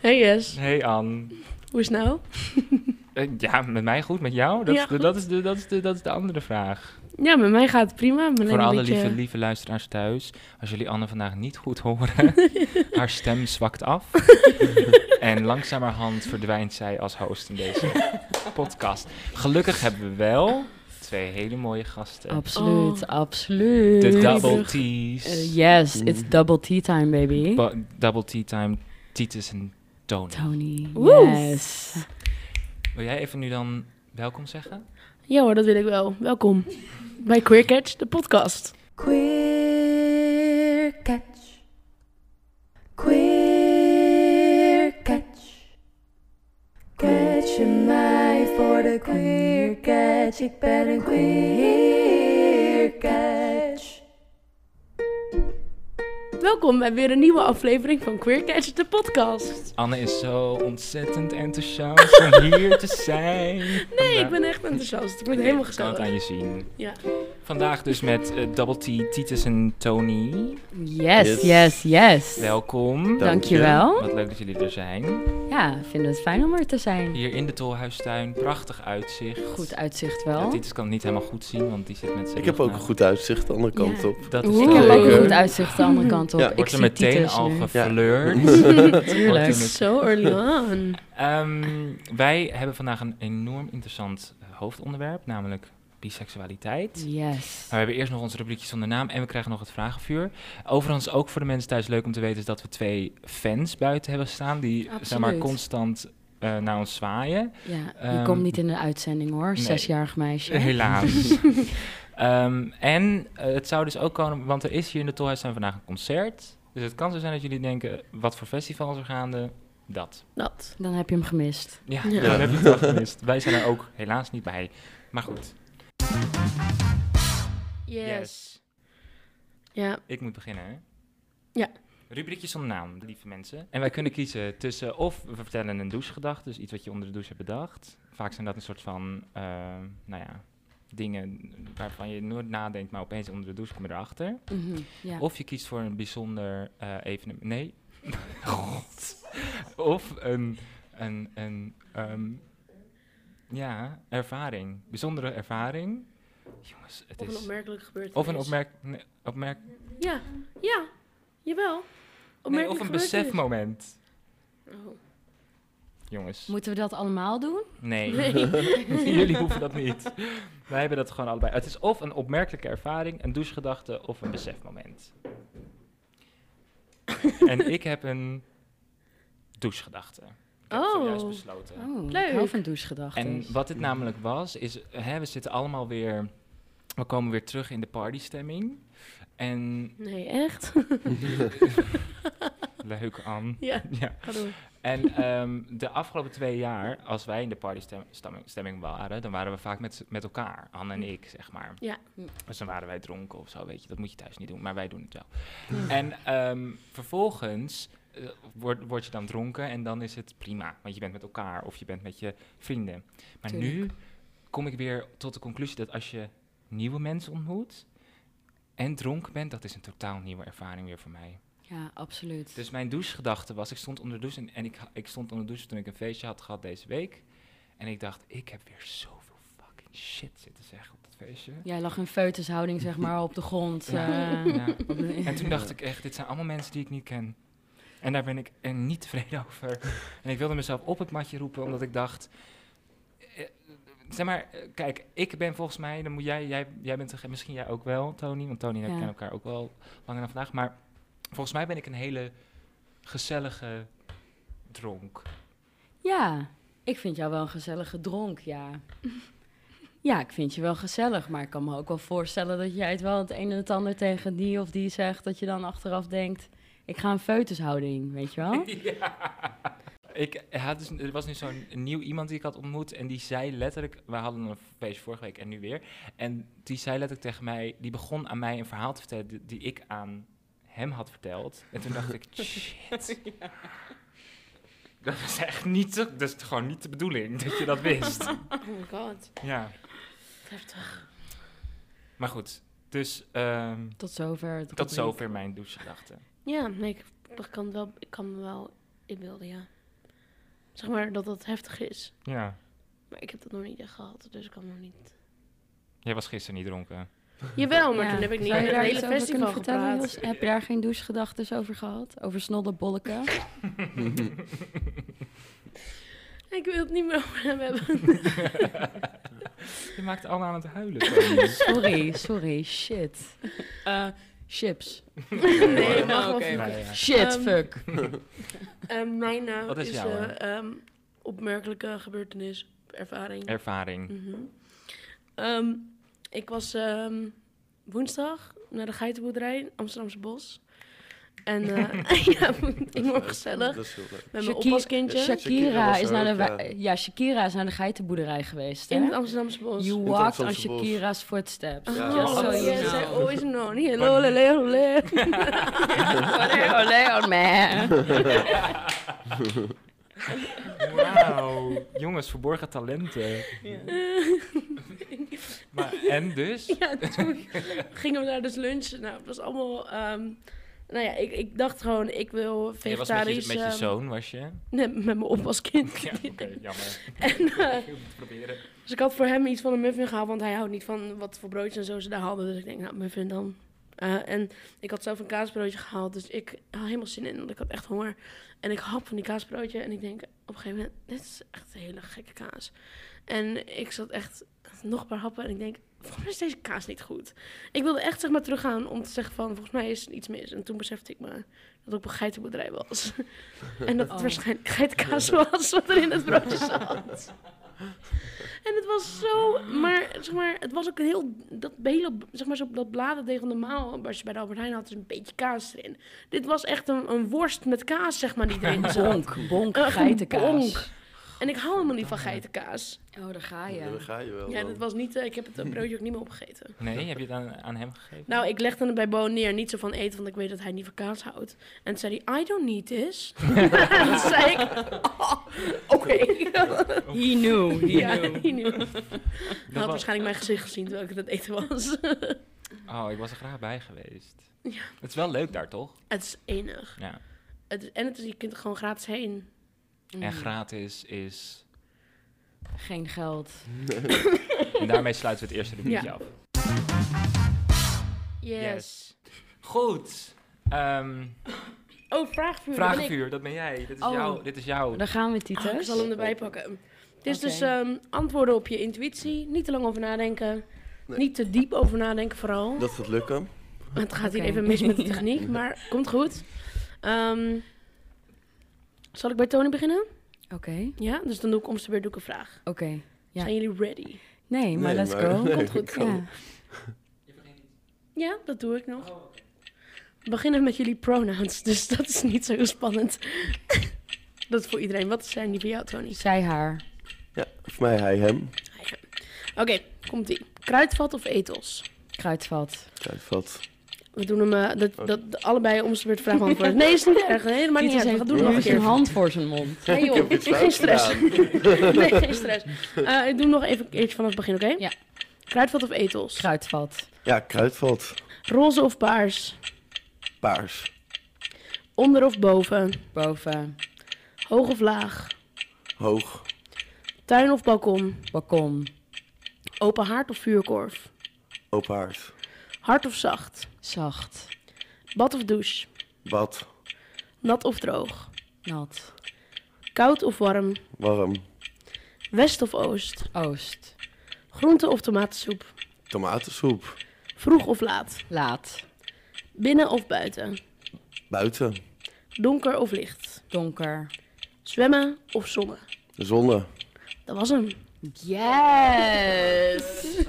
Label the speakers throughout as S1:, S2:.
S1: Hey Yes,
S2: Hey Anne.
S1: hoe is het nou?
S2: Eh, ja, met mij goed, met jou? Dat,
S1: Ja,
S2: is, de, dat, is, de, dat, is, de, dat is de andere vraag.
S1: Ja, met mij gaat het prima.
S2: Voor alle
S1: beetje-
S2: lieve, lieve luisteraars thuis. Als jullie Anne vandaag niet goed horen, haar stem zwakt af. en langzamerhand verdwijnt zij als host in deze podcast. Gelukkig hebben we wel twee hele mooie gasten.
S3: Absoluut,
S1: Oh.
S3: absoluut.
S2: De. Double. T's.
S3: Uh, yes, it's double tea time, baby.
S2: Ba- double T time, Titus en Tony.
S3: Tony,
S1: Woe.
S3: yes.
S2: Wil jij even nu dan welkom zeggen?
S1: Ja hoor, dat wil ik wel. Welkom bij Queer Catch, de podcast.
S4: Queer catch. Queer catch. Catch je mij voor de queer catch. Ik ben een queer catch.
S1: Welkom bij weer een nieuwe aflevering van Queer Catch, de podcast.
S2: Anne is zo ontzettend enthousiast om hier te zijn.
S1: Nee, ik ben echt enthousiast. Ik ben helemaal
S2: Ik kan het aan
S1: gezellig.
S2: je zien.
S1: Ja.
S2: Vandaag dus met eh, Double T, Titus en Tony.
S3: Yes,
S5: Yes.
S3: yes, yes.
S2: Welkom.
S5: Dank je.
S3: Dankjewel.
S2: Wat leuk dat jullie er zijn.
S3: Ja, ik vind het fijn om er te zijn.
S2: Hier in de Tolhuistuin, prachtig uitzicht.
S3: Goed uitzicht
S2: Ja,
S3: wel.
S2: Titus kan het niet helemaal goed zien, want die zit met zijn
S5: Ik heb ook een goed uitzicht de andere kant
S3: Ja.
S5: op.
S2: Dat is.
S3: Ik heb ook een goed uitzicht de andere kant op.
S5: Ja.
S3: Ik
S2: Wordt er meteen
S3: Titus
S2: al geflirt.
S3: Tuurlijk.
S1: Zo early on.
S2: Ehm, wij hebben vandaag een enorm interessant hoofdonderwerp, namelijk biseksualiteit.
S3: Yes.
S2: Maar we hebben eerst nog onze rubriekje zonder naam en we krijgen nog het vragenvuur. Overigens ook voor de mensen thuis leuk om te weten is dat we twee fans buiten hebben staan die zeg maar constant eh, naar ons zwaaien.
S3: Ja, je
S2: Ehm,
S3: komt niet in de uitzending hoor,
S2: nee.
S3: zesjarig meisje.
S2: Helaas. Ehm, en eh, het zou dus ook komen, want er is hier in de Tolhuistuin vandaag een concert. Dus het kan zo zijn dat jullie denken, wat voor festival is er gaande? Dat.
S1: Dat.
S3: Dan heb je hem gemist.
S2: Ja,
S1: Ja.
S2: dan heb je wel gemist. Wij zijn er ook helaas niet bij. Maar goed.
S1: Yes. Ja,
S2: Ik moet beginnen, hè?
S1: Ja.
S2: Rubriekje zonder naam, lieve mensen. En wij kunnen kiezen tussen of we vertellen een douchegedachte, dus iets wat je onder de douche hebt bedacht. Vaak zijn dat een soort van, eh, nou ja, dingen waarvan je nooit nadenkt, maar opeens onder de douche kom je erachter.
S3: Mhm, ja.
S2: Of je kiest voor een bijzonder eh evenement. Nee. God. Of een, een, een ehm, ja, ervaring. Bijzondere ervaring. Jongens, het
S1: of een
S2: is...
S1: opmerkelijk gebeurtenis.
S2: Of een opmerk... Nee, opmerk
S1: Ja, ja, jawel.
S2: nee, of een besefmoment.
S1: Oh.
S2: Jongens.
S3: Moeten we dat allemaal doen?
S2: Nee.
S1: Nee.
S2: Jullie hoeven dat niet. Wij hebben dat gewoon allebei. Het is of een opmerkelijke ervaring, een douchegedachte of een besefmoment. en ik heb een douchegedachte. Ik heb
S1: Oh.
S2: zojuist besloten.
S3: Oh,
S1: Leuk.
S3: ik hou van douchegedachten.
S2: En wat dit namelijk was, is, hè, we zitten allemaal weer, we komen weer terug in de partystemming. En
S1: Nee, echt?
S2: leuk Anne.
S1: ja,
S2: Ja.
S1: ga door.
S2: En ehm, de afgelopen twee jaar, als wij in de partystemming stemming waren, dan waren we vaak met, met elkaar, Anne en ik, zeg maar.
S1: Ja.
S2: Dus dan waren wij dronken of zo, weet je. Dat moet je thuis niet doen, maar wij doen het wel. En ehm, vervolgens eh, word, word je dan dronken en dan is het prima. Want je bent met elkaar of je bent met je vrienden. Maar nu kom ik weer tot de conclusie dat als je nieuwe mensen ontmoet en dronken bent, dat is een totaal nieuwe ervaring weer voor mij.
S3: Ja, absoluut.
S2: Dus mijn douchegedachte was, ik stond onder de douche en, en ik, ik stond onder de douche toen ik een feestje had gehad deze week. En ik dacht, ik heb weer zoveel fucking shit zitten zeggen op dat feestje.
S3: Jij lag in feutushouding, zeg maar, op de grond.
S2: Ja.
S3: eh,
S2: Ja. En toen dacht ik echt, dit zijn allemaal mensen die ik niet ken. En daar ben ik er niet tevreden over. En ik wilde mezelf op het matje roepen, omdat ik dacht... eh, zeg maar, eh, kijk, ik ben volgens mij, dan moet jij, jij, jij bent er, misschien jij ook wel, Tony, want Tony en ik
S3: Ja.
S2: kennen elkaar ook wel langer dan vandaag. Maar volgens mij ben ik een hele gezellige dronk.
S3: Ja, ik vind jou wel een gezellige dronk, ja. Ja, ik vind je wel gezellig, maar ik kan me ook wel voorstellen dat jij het wel het een en het ander tegen die of die zegt, dat je dan achteraf denkt, ik ga een feutushouding, weet je wel?
S2: ja. Ik had dus, er was nu zo'n nieuw iemand die ik had ontmoet en die zei letterlijk, we hadden een feestje vorige week en nu weer, en die zei letterlijk tegen mij, die begon aan mij een verhaal te vertellen die, die ik aan hem had verteld. En toen dacht ik, shit. Dat is echt niet, te- dat is gewoon niet de bedoeling dat je dat wist.
S1: Oh my god.
S2: Ja,
S1: Heftig.
S2: maar goed. Dus ehm,
S3: Tot zover.
S2: tot zover mijn douchegedachten.
S1: Ja, nee, ik, ik kan wel, ik kan wel in beelden, ja. Zeg maar dat dat heftig is.
S2: Ja.
S1: Maar ik heb dat nog niet echt gehad, dus ik kan nog niet...
S2: Jij was gisteren niet dronken.
S1: Jawel, maar
S3: Ja.
S1: toen heb ik niet het
S3: daar
S1: hele festival
S3: kunnen vertellen,
S1: gepraat.
S3: Heb je daar geen douchegedachten over gehad? Over snodderbolken?
S1: Ik wil het niet meer over hem hebben.
S2: Je maakt allemaal aan het huilen.
S3: Sorry, sorry, shit. Eh, chips.
S1: nee, mag wel.
S3: Oké.
S1: voor-
S2: Nee, ja.
S3: Shit,
S1: Ehm,
S3: fuck.
S1: Eh, mijn eh,
S2: Wat is
S1: is,
S2: jouw,
S1: eh, ehm, opmerkelijke gebeurtenis, ervaring.
S2: Ervaring.
S1: Mhm. Ehm, ik was ehm, woensdag naar de geitenboerderij Amsterdamse Bos. En eh ja, enorm gezellig.
S5: Dat is heel leuk.
S1: Met mijn
S3: Shaki-
S1: oppaskindje.
S3: Shakira, is naar de,
S5: ja.
S3: ja, Shakira is naar de geitenboerderij geweest. Hè?
S1: in het Amsterdamse Bos.
S3: You walked on. Shakira's footsteps.
S5: Ja.
S1: Oh,
S3: Just so
S5: Oh,
S3: you
S1: yes, I
S3: know.
S1: always know. Hello.
S2: Wauw. Jongens, verborgen talenten. Maar, en dus?
S1: Ja, toen gingen we daar dus lunchen. Nou, het was allemaal... ehm, nou ja, ik, ik dacht gewoon, ik wil
S2: Je was met je,
S1: vegetarisch...
S2: met je zoon, was je?
S1: Nee, met mijn oppaskind.
S2: Ja, oké, jammer.
S1: En, eh,
S2: Ik proberen.
S1: dus ik had voor hem iets van een muffin gehaald, want hij houdt niet van wat voor broodjes en zo ze daar hadden. Dus ik denk, nou, muffin dan. Eh, en ik had zelf een kaasbroodje gehaald, dus ik had helemaal zin in, want ik had echt honger. En ik hap van die kaasbroodje en ik denk, op een gegeven moment, dit is echt een hele gekke kaas. En ik zat echt nog een paar happen en ik denk, volgens mij is deze kaas niet goed. Ik wilde echt zeg maar teruggaan om te zeggen van, volgens mij is er iets mis. En toen besefte ik me dat het op een geitenboerderij was. en dat het
S3: Oh.
S1: waarschijnlijk geitenkaas was wat er in het broodje zat. En het was zo, maar zeg maar, het was ook een heel, dat hele, zeg maar, zo, dat bladerdeeg normaal, als je bij de Albert Heijn had, is een beetje kaas erin. Dit was echt een, een worst met kaas, zeg maar, die erin zat.
S3: Bonk, bonk, geitenkaas.
S1: bonk. En ik hou helemaal niet van geitenkaas.
S3: Oh, daar ga
S5: Ja,
S3: je.
S5: dan ga je wel.
S1: Ja, dat was niet, eh, ik heb het broodje ook niet meer opgegeten.
S2: Nee, heb je het aan, aan hem gegeven?
S1: Nou, ik legde het bij Bo neer, niet zo van eten, want ik weet dat hij niet van kaas houdt. En toen zei hij, I don't need this. en toen zei ik, "Oh, oké.
S3: He knew, he
S1: ja,
S3: knew.
S1: hij knew. Hij had
S2: was-
S1: waarschijnlijk mijn gezicht gezien terwijl ik het aan het eten was.
S2: Oh, ik was er graag bij geweest. Het is wel leuk daar, toch?
S1: het is enig.
S2: Ja.
S1: Het is, en het is, je kunt er gewoon gratis heen.
S3: Mm.
S2: En gratis is...
S3: Geen geld.
S2: En daarmee sluiten we het eerste rubriekje
S1: Ja.
S2: af.
S1: Yes.
S2: Goed. Ehm
S1: Oh, vraagvuur.
S2: vragenvuur, dat ben jij. Dit is
S3: Oh.
S2: jou. Dit is jou.
S3: Daar gaan we,
S1: Oh, ik
S3: Titus.
S1: zal hem erbij pakken. Het is dus ehm, antwoorden op je intuïtie. Niet te lang over nadenken.
S5: Nee.
S1: Niet te diep over nadenken vooral.
S5: Dat gaat lukken.
S1: Het gaat hier even mis met de techniek, maar komt goed. Ehm, zal ik bij Tony beginnen?
S3: Oké,
S1: Ja, dus dan doe ik om beurt doe ik een vraag.
S3: oké. Ja.
S1: Zijn jullie ready?
S3: Nee, maar
S5: Nee,
S3: let's
S5: maar-
S3: go.
S5: nee,
S1: Komt goed.
S5: kan.
S3: Ja.
S1: Ja, dat doe ik nog. We beginnen met jullie pronouns, dus dat is niet zo heel spannend. dat is voor iedereen. Wat zijn die voor jou, Tony?
S3: Zij haar.
S5: Ja, voor mij hij hem.
S1: Oké, komt-ie. Kruidvat of etels?
S3: Kruidvat.
S5: Kruidvat.
S1: We doen hem eh, dat, dat, allebei om beurt vraag beantwoorden. Nee, is niet erg. Nee, maar niet uit. We doen nog een
S3: zijn
S1: keer.
S3: hand voor zijn mond.
S1: Nee, joh,
S5: Ik
S1: geen stress. nee, geen stress. Eh, ik doe nog even een keertje vanaf het begin, oké?
S3: Ja.
S1: Kruidvat of etels?
S3: Kruidvat.
S5: Ja, kruidvat.
S1: Roze of paars?
S5: Paars.
S1: Onder of boven?
S3: Boven.
S1: Hoog of laag?
S5: Hoog.
S1: Tuin of balkon?
S3: Balkon.
S1: Open haard of vuurkorf?
S5: Open haard.
S1: Hard of zacht?
S3: Zacht.
S1: Bad of douche?
S5: Bad.
S1: Nat of droog?
S3: Nat.
S1: Koud of warm?
S5: Warm.
S1: West of oost?
S3: Oost.
S1: Groente of tomatensoep?
S5: Tomatensoep.
S1: Vroeg of laat?
S3: Laat.
S1: Binnen of buiten?
S5: Buiten.
S1: Donker of licht?
S3: Donker.
S1: Zwemmen of zonnen?
S5: Zonne.
S1: Dat was hem.
S3: Yes!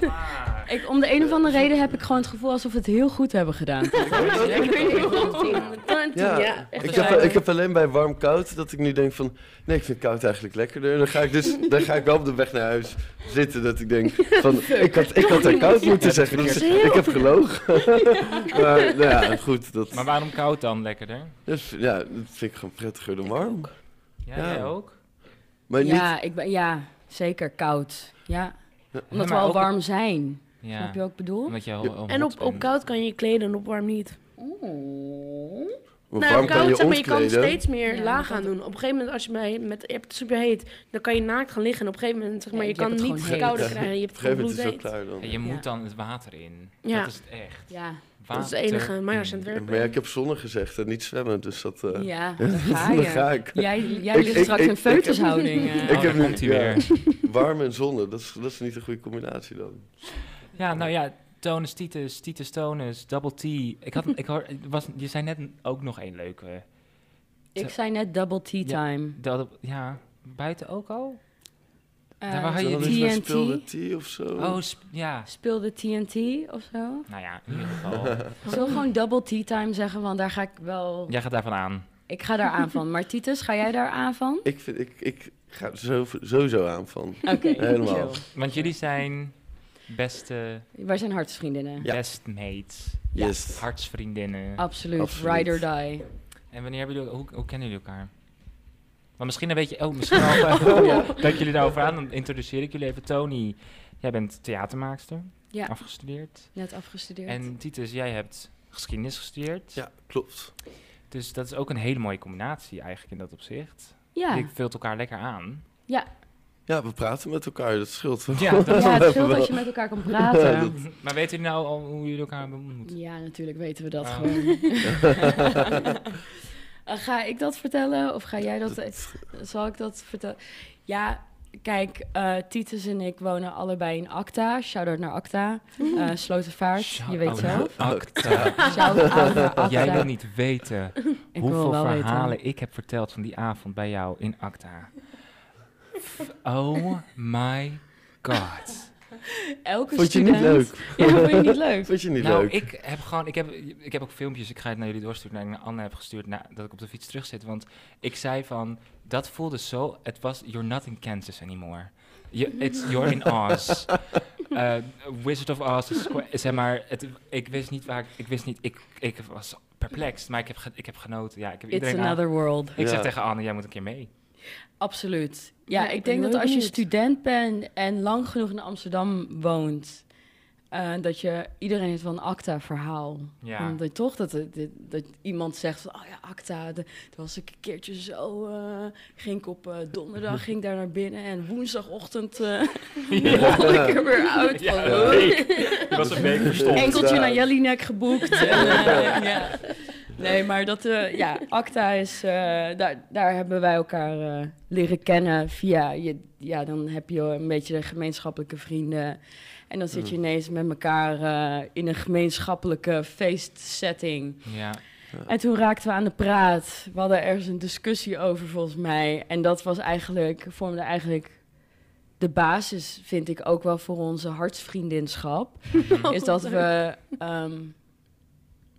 S3: Ik, om de een of andere reden heb ik gewoon het gevoel alsof we het heel goed hebben gedaan.
S1: ik weet niet of tien. Tien,
S5: Ja, ik, heb, ik heb alleen bij warm-koud dat ik nu denk van... Nee, ik vind koud eigenlijk lekkerder. Dan ga ik dus dan ga ik wel op de weg naar huis zitten dat ik denk van... Ik had, ik had er koud moeten zeggen, dus ik heb gelogen. maar nou ja, goed. Dat,
S2: Maar waarom koud dan lekkerder?
S5: dus, ja, dat vind ik gewoon prettiger dan warm.
S2: Ja,
S5: Ja.
S2: jij ook?
S5: Maar niet...
S3: Ja, ik ben, ja, zeker koud. Ja, omdat we al
S2: ook-
S3: warm zijn.
S2: Ja.
S3: Snap je wat ik bedoel?
S2: Omdat je al, al
S1: En op, op koud kan je je kleden en op warm niet.
S3: Oeh.
S1: Nou,
S5: warm kan
S1: koud,
S5: je
S1: zeg maar, je kan steeds meer
S3: Ja,
S1: laag
S3: kan
S1: doen. Op een gegeven moment, als je bij, met, je hebt het superheet, dan kan je naakt gaan liggen. En op een gegeven moment, zeg maar,
S3: Ja,
S1: je kan
S3: het
S1: niet
S3: gewoon
S1: kouder krijgen. Je
S5: Op
S1: hebt gewoon
S5: het.
S2: En je moet dan het water in.
S1: Ja.
S2: Dat is het echt.
S3: Ja,
S1: Dat is het
S2: Water
S1: enige. Maar ja, werk
S5: Maar ja, ik heb zonne gezegd en niet zwemmen, dus dat... eh,
S3: ja daar ga je.
S5: dan ga ik.
S3: Jij, jij
S5: Ik-
S3: ligt
S5: ik-
S3: straks
S5: ik-
S3: in
S5: ik heb-
S3: feutushouding. eh.
S5: Ik
S2: Oh,
S5: heb
S2: daar
S5: nu-
S2: komt hij
S5: ja.
S2: weer.
S5: Warm en zonne, dat is, dat is niet een goede combinatie dan.
S2: Ja, nou ja, tonus, titus, titus, tonus, double T. Ik had, ik hoor, was, je zei net ook nog één leuke.
S3: Ik zei net double tea
S2: Ja.
S3: time.
S2: Dat, ja, buiten ook al?
S3: Eh,
S2: Daar waar je
S5: Zal dat
S2: die
S3: TNT.
S5: speelde of zo?
S2: Oh, sp- ja.
S3: Speelde TNT of zo?
S2: Nou ja, in ieder geval.
S3: Zullen we gewoon double tea time zeggen? Want daar ga ik wel...
S2: Jij gaat daarvan aan.
S3: Ik ga daar aan van. Maar Titus, ga jij daar aan van?
S5: Ik, vind, ik, ik ga er zo, sowieso aan van.
S3: Oké,
S5: Helemaal.
S3: chill.
S2: Want jullie zijn beste
S3: Wij zijn hartsvriendinnen.
S5: Ja.
S2: best mates,
S3: Ja.
S5: Yes.
S2: hartsvriendinnen.
S3: Absoluut.
S5: Absoluut.
S3: Ride or die.
S2: En wanneer hebben jullie, hoe, hoe kennen jullie elkaar? Maar misschien een beetje, oh, misschien al, oh, ja, dat jullie daarover aan, dan introduceer ik jullie even. Tony, jij bent theatermaakster,
S3: Ja,
S2: afgestudeerd.
S3: net afgestudeerd.
S2: En Titus, jij hebt geschiedenis gestudeerd.
S5: Ja, klopt.
S2: Dus dat is ook een hele mooie combinatie eigenlijk in dat opzicht.
S3: ja.
S2: Je vult elkaar lekker aan.
S3: Ja.
S5: Ja, we praten met elkaar, dat scheelt wel.
S2: Ja, dat-
S3: ja, het scheelt
S5: wel.
S3: als je met elkaar kan praten.
S5: Ja,
S3: Ja,
S5: dat-
S2: Maar weten jullie nou al hoe jullie elkaar hebben ontmoet?
S3: natuurlijk weten we dat
S2: Ah.
S3: gewoon. Eh, ga ik dat vertellen of ga jij dat... Zal ik dat vertellen? Ja, kijk, eh, Titus en ik wonen allebei in Acta. Shout-out naar Acta. Eh Slotervaart, je weet zelf.
S2: Acta.
S3: Shout-out naar Acta.
S2: Jij wil niet weten
S3: Ik
S2: hoeveel
S3: wel
S2: verhalen
S3: weten.
S2: ik heb verteld van die avond bij jou in Acta. Oh my god.
S3: Elke
S5: Vond je niet leuk?
S3: Ja, vond je niet leuk?
S5: Vond je niet
S2: nou,
S5: leuk?
S2: ik heb gewoon, ik heb, ik heb ook filmpjes, ik ga het naar jullie doorsturen, naar Anne heb gestuurd, na, dat ik op de fiets terug zit. Want ik zei van, dat voelde zo, het was, you're not in Kansas anymore. Je, it's, you're in Oz. Eh, Wizard of Oz, is zeg maar, het, ik wist niet waar, ik, wist niet, ik, ik was perplex, maar ik heb, ik heb genoten. Ja, ik heb
S3: It's
S2: iedereen aan-
S3: another world.
S2: Ik zeg tegen Anne, jij moet een keer mee.
S3: Absoluut. Ja,
S1: Ja,
S3: ik denk dat als je student bent en lang genoeg in Amsterdam woont, eh, dat je iedereen heeft van acta verhaal.
S2: Ja.
S3: Dat toch dat, het- dat, dat iemand zegt van, oh ja, acta, de, dat was ik een keertje zo, eh, ging ik op eh, donderdag, ging ik daar naar binnen en woensdagochtend eh rol ik er weer uit.
S2: Ja, was een week verstopt.
S3: Enkeltje
S5: Ja.
S3: naar Jellinek geboekt. en, eh, ja. Nee, maar dat, eh, ja, ACTA is, eh, daar, daar hebben wij elkaar eh, leren kennen via, je, ja, dan heb je een beetje de gemeenschappelijke vrienden. En dan zit je ineens met elkaar eh, in een gemeenschappelijke feestsetting.
S2: Ja.
S3: En toen raakten we aan de praat. We hadden ergens een discussie over, volgens mij. En dat was eigenlijk, vormde eigenlijk de basis, vind ik ook wel voor onze hartsvriendinschap. is dat we, ehm,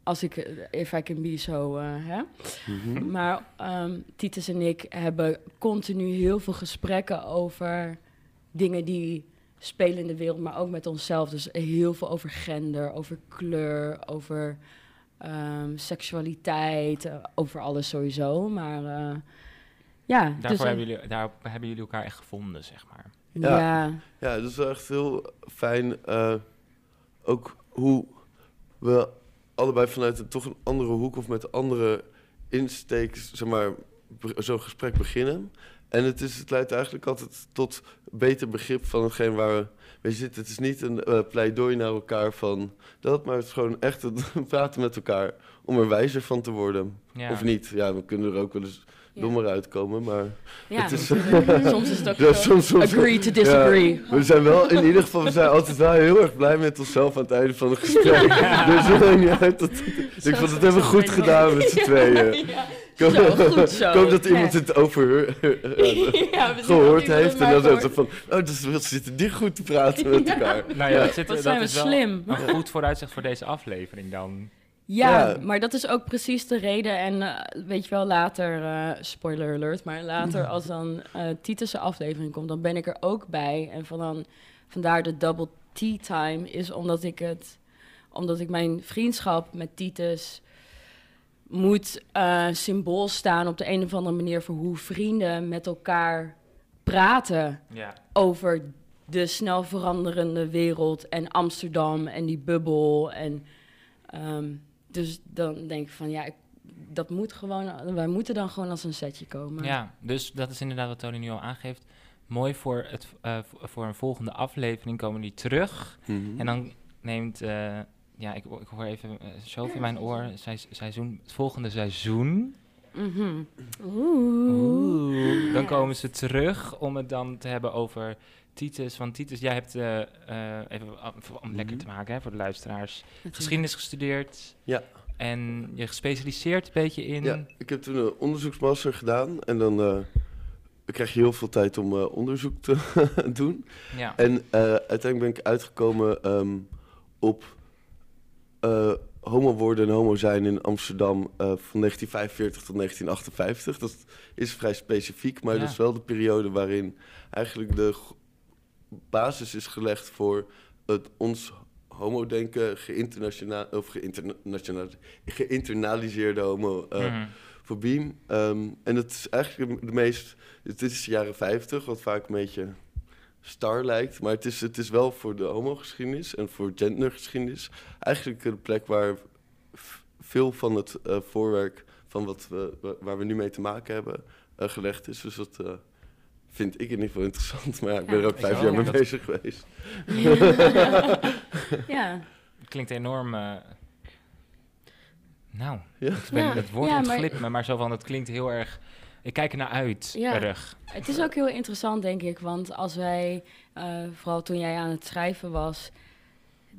S3: als ik, eh, if I can be so, eh, hè?
S5: Mhm.
S3: Maar ehm, Titus en ik hebben continu heel veel gesprekken over dingen die spelen in de wereld, maar ook met onszelf. Dus heel veel over gender, over kleur, over ehm, seksualiteit, eh, over alles sowieso. Maar eh, ja,
S2: Daarvoor
S3: dus,
S2: hebben jullie, daar hebben jullie elkaar echt gevonden, zeg maar.
S5: Ja.
S3: ja.
S5: Ja, dat is echt heel fijn. eh, ook hoe we allebei vanuit een, toch een andere hoek of met andere insteek, zeg maar, zo'n gesprek beginnen. En het, is, het leidt eigenlijk altijd tot beter begrip van hetgeen waar we mee zitten. Het is niet een eh, pleidooi naar elkaar van dat, maar het is gewoon echt het praten met elkaar om er wijzer van te worden.
S2: Ja.
S5: Of niet. Ja, we kunnen er ook wel eens. Dommer uitkomen, maar...
S3: Ja,
S5: Het is-
S3: soms is het ook
S5: Ja,
S3: zo.
S5: soms- soms-
S3: agree to disagree.
S5: Ja, we zijn wel, in ieder geval, we zijn altijd wel heel erg blij met onszelf aan het einde van het gesprek. Dus uit dat, ik vond het hebben goed gedaan met z'n tweeën. Hoop,
S3: Zo, goed zo.
S5: ik hoop dat iemand
S3: Ja.
S5: het over
S3: Ja,
S5: gehoord heeft.
S3: dat
S5: En dan zo van, oh, dus we zitten die goed te praten met elkaar.
S2: Nou ja,
S5: Ja.
S2: dat, zit, dat
S3: zijn we
S2: is wel
S3: slim.
S2: een goed vooruitzicht voor deze aflevering dan.
S3: Ja,
S5: Ja.
S3: maar dat is ook precies de reden. En eh, weet je wel, later, eh, spoiler alert, maar later als dan eh Titus' aflevering komt, dan ben ik er ook bij. En van dan, vandaar de double tea time is omdat ik het, omdat ik mijn vriendschap met Titus moet symbool staan op de een of andere manier voor hoe vrienden met elkaar praten
S2: Ja.
S3: over de snel veranderende wereld en Amsterdam en die bubbel. En, ehm, dus dan denk ik van ja, ik, dat moet gewoon, wij moeten dan gewoon als een setje komen.
S2: Ja, dus dat is inderdaad wat Tony nu al aangeeft. Mooi voor, het, eh, voor een volgende aflevering komen die terug.
S5: Mhm.
S2: En dan neemt, eh, ja, ik, ik hoor even uh, Sophie in mijn oor, seiz- seizoen, het volgende seizoen.
S3: Mhm.
S2: Oeh. Dan komen ze terug om het dan te hebben over Titus. Want Titus, jij hebt, eh, eh, even om- om lekker te maken hè, voor de luisteraars, geschiedenis gestudeerd.
S5: Ja.
S2: En je gespecialiseerd een beetje in...
S5: Ja, ik heb toen een onderzoeksmaster gedaan en dan eh, krijg je heel veel tijd om eh, onderzoek te doen.
S2: Ja.
S5: En eh, uiteindelijk ben ik uitgekomen ehm, op eh, homo worden en homo zijn in Amsterdam eh, van 1945 tot 1958. Dat is vrij specifiek, maar
S2: Ja.
S5: dat is wel de periode waarin eigenlijk de basis is gelegd voor het ons homo-denken, of geïnternationaal- geïnternaliseerde homo. eh,
S2: Mhm.
S5: voor Beam. Ehm, en het is eigenlijk de meest... Dit is de jaren 50, wat vaak een beetje star lijkt. Maar het is, het is wel voor de homogeschiedenis en voor gendergeschiedenis... eigenlijk een plek waar veel van het eh, voorwerk... van wat we, wa- waar we nu mee te maken hebben, eh, gelegd is. Dus dat vind ik in ieder geval interessant. Maar ja, ik ben er ook vijf jaar mee
S2: Dat-
S5: bezig geweest.
S3: ja.
S2: Klinkt enorm... eh, nou,
S5: Ja.
S2: ik ben, het woord
S3: Ja, maar-
S2: ontglipt me, maar zo van, het klinkt heel erg... Ik kijk er naar uit,
S1: Ja.
S2: erg.
S3: Het is ook heel interessant, denk ik. Want als wij, eh, vooral toen jij aan het schrijven was,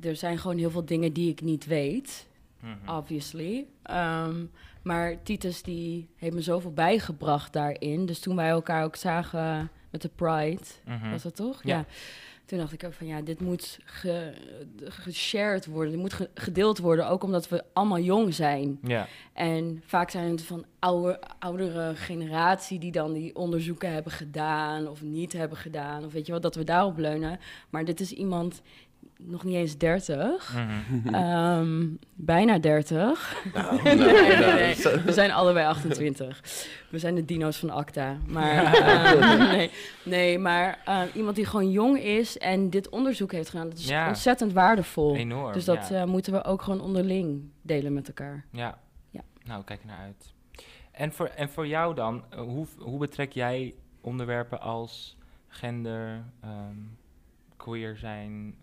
S3: er zijn gewoon heel veel dingen die ik niet weet,
S2: Mhm.
S3: obviously. Ehm, maar Titus die heeft me zoveel bijgebracht daarin. Dus toen wij elkaar ook zagen met de Pride,
S2: Mhm.
S3: was dat toch?
S2: Ja.
S3: Toen dacht ik ook van ja, dit moet ge, geshared worden, dit moet ge- gedeeld worden, ook omdat we allemaal jong zijn.
S2: Ja,
S3: En vaak zijn het van oude, oudere generatie die dan die onderzoeken hebben gedaan of niet hebben gedaan. Of weet je wel, dat we daarop leunen. Maar dit is iemand nog niet eens 30,
S2: mhm.
S3: ehm, bijna 30.
S5: Nou,
S3: Nee, nee, nee.
S5: zo-
S3: We zijn allebei 28. We zijn de dino's van Acta. Maar, ehm, nee, nee, maar eh, iemand die gewoon jong is en dit onderzoek heeft gedaan, dat is
S2: Ja.
S3: ontzettend waardevol.
S2: enorm.
S3: Dus dat
S2: ja.
S3: eh, moeten we ook gewoon onderling delen met elkaar.
S2: Ja.
S3: Ja.
S2: Nou, kijk er naar uit. En voor, en voor jou dan, eh, hoe, hoe betrek jij onderwerpen als gender, ehm, queer zijn?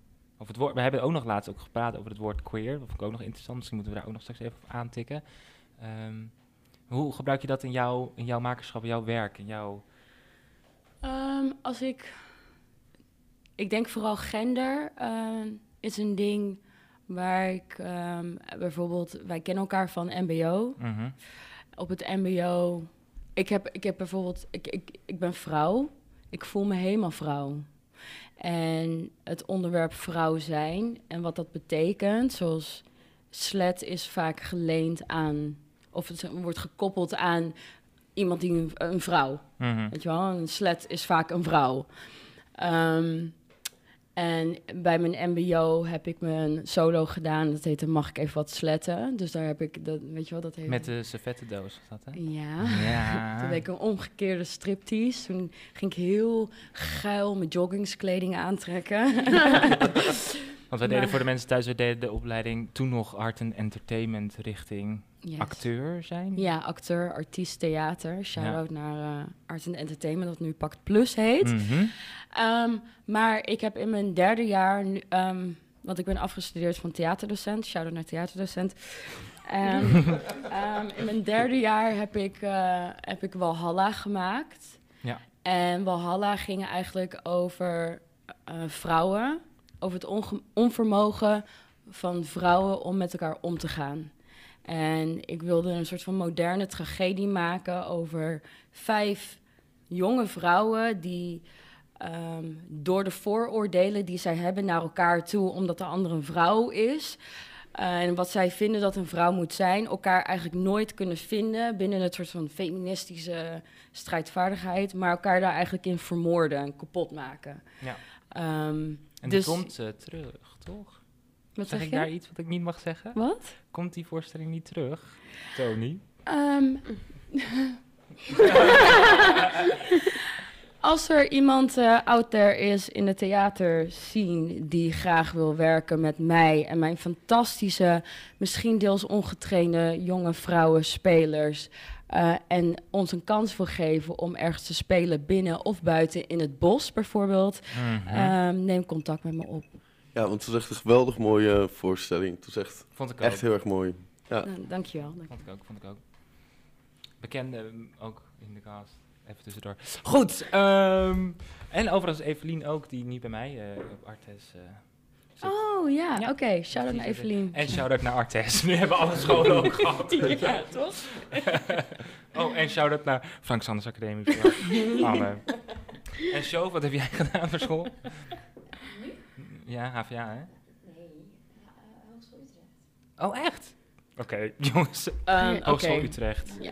S2: Of het woord, we hebben ook nog laatst ook gepraat over het woord queer. Dat vond ik ook nog interessant. Misschien moeten we daar ook nog straks even op aantikken. Ehm, hoe gebruik je dat in, jouw in jouw makerschap, in jouw werk, in jouw...
S3: Ehm, als ik. Ik denk vooral gender ehm, is een ding waar ik bijvoorbeeld. Wij kennen elkaar van MBO.
S2: Mhm.
S3: Op het MBO. Ik heb, ik heb bijvoorbeeld. Ik, ik, ik ben vrouw. Ik voel me helemaal vrouw. En het onderwerp vrouw zijn en wat dat betekent, zoals slet is vaak geleend aan, of het wordt gekoppeld aan iemand die een, een vrouw.
S2: Mhm.
S3: Weet je wel, een slet is vaak een vrouw. Ehm, en bij mijn MBO heb ik mijn solo gedaan. Dat heette Mag ik even wat sletten? Dus daar heb ik, dat, weet je wel, dat heet...
S2: Met de servettendoos was dat, hè?
S3: Ja.
S2: Ja.
S3: Toen deed ik een omgekeerde striptease. Toen ging ik heel geil mijn joggingskleding aantrekken.
S2: Want wij deden voor de mensen thuis, we deden de opleiding toen nog art en entertainment richting
S3: Yes.
S2: acteur zijn.
S3: Ja, acteur, artiest, theater. Shout-out
S2: Ja.
S3: naar eh, Art and Entertainment, dat nu Pact Plus heet.
S2: Mhm.
S3: Ehm, maar ik heb in mijn derde jaar, nu, ehm, want ik ben afgestudeerd van theaterdocent, shout-out naar theaterdocent. Ehm, in mijn derde jaar heb ik, eh, heb ik Walhalla gemaakt.
S2: Ja.
S3: En Walhalla ging eigenlijk over eh, vrouwen, over het onvermogen van vrouwen om met elkaar om te gaan. En ik wilde een soort van moderne tragedie maken over vijf jonge vrouwen die ehm, door de vooroordelen die zij hebben naar elkaar toe, omdat de ander een vrouw is. eh, en wat zij vinden dat een vrouw moet zijn, elkaar eigenlijk nooit kunnen vinden binnen het soort van feministische strijdvaardigheid, maar elkaar daar eigenlijk in vermoorden en kapot maken.
S2: Ja.
S3: Ehm,
S2: En
S3: Dus-
S2: die komt ze terug, toch?
S3: wat
S2: zeg
S3: zeg
S2: ik
S3: je?
S2: daar iets wat ik niet mag zeggen?
S3: Wat?
S2: Komt die voorstelling niet terug, Tony?
S3: Ehm, Als er iemand eh, out there is in de theater scene die graag wil werken met mij en mijn fantastische, misschien deels ongetrainde jonge vrouwen spelers. Eh, en ons een kans wil geven om ergens te spelen binnen of buiten in het bos bijvoorbeeld.
S2: Mhm.
S3: ehm, neem contact met me op.
S5: Ja, want het was echt een geweldig mooie voorstelling. Het was echt,
S2: vond ik ook.
S5: echt heel erg mooi. Ja.
S3: Nou, dankjewel.
S2: Vond ik ook, vond ik ook. Bekende ehm, ook in de cast. Even tussendoor. Goed. ehm, en overigens Evelien ook, die niet bij mij eh, op Artes eh, zit.
S3: Oh ja,
S2: Ja.
S3: oké. Shout-out naar. Evelien.
S2: En shout-out naar Artes. Nu hebben alle scholen ook gehad.
S3: ja, toch?
S2: oh, en shout-out naar Frank Sanders Academie. Anne. En Show, wat heb jij gedaan voor school? Ja, HVA, hè? Oh, echt? Oké, jongens.
S3: Ehm.
S2: Hogeschool Utrecht.
S3: Ja.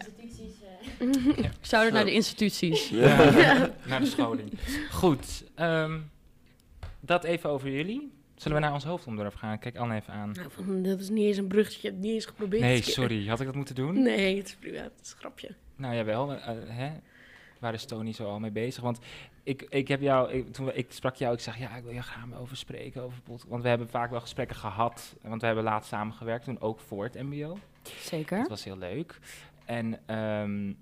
S3: Shout-out naar de instituties.
S2: Ja, naar de scholing. Goed, ehm, dat even over jullie. Zullen we naar ons hoofdonderwerp gaan? Kijk Anne even aan.
S1: Nou, van, dat is niet eens een bruggetje. Je hebt niet eens geprobeerd.
S2: Nee, sorry. Had ik dat moeten doen?
S1: Nee, het is prima. Het is een grapje.
S2: Nou, jawel. eh, hè? Waar is Tony zo al mee bezig? Want ik, ik heb jou, ik, toen we, ik sprak jou, ik zeg ja, ik wil je graag over spreken. Over want we hebben vaak wel gesprekken gehad. Want we hebben laatst samengewerkt, toen ook voor het MBO.
S3: Zeker.
S2: Dat was heel leuk. En ehm,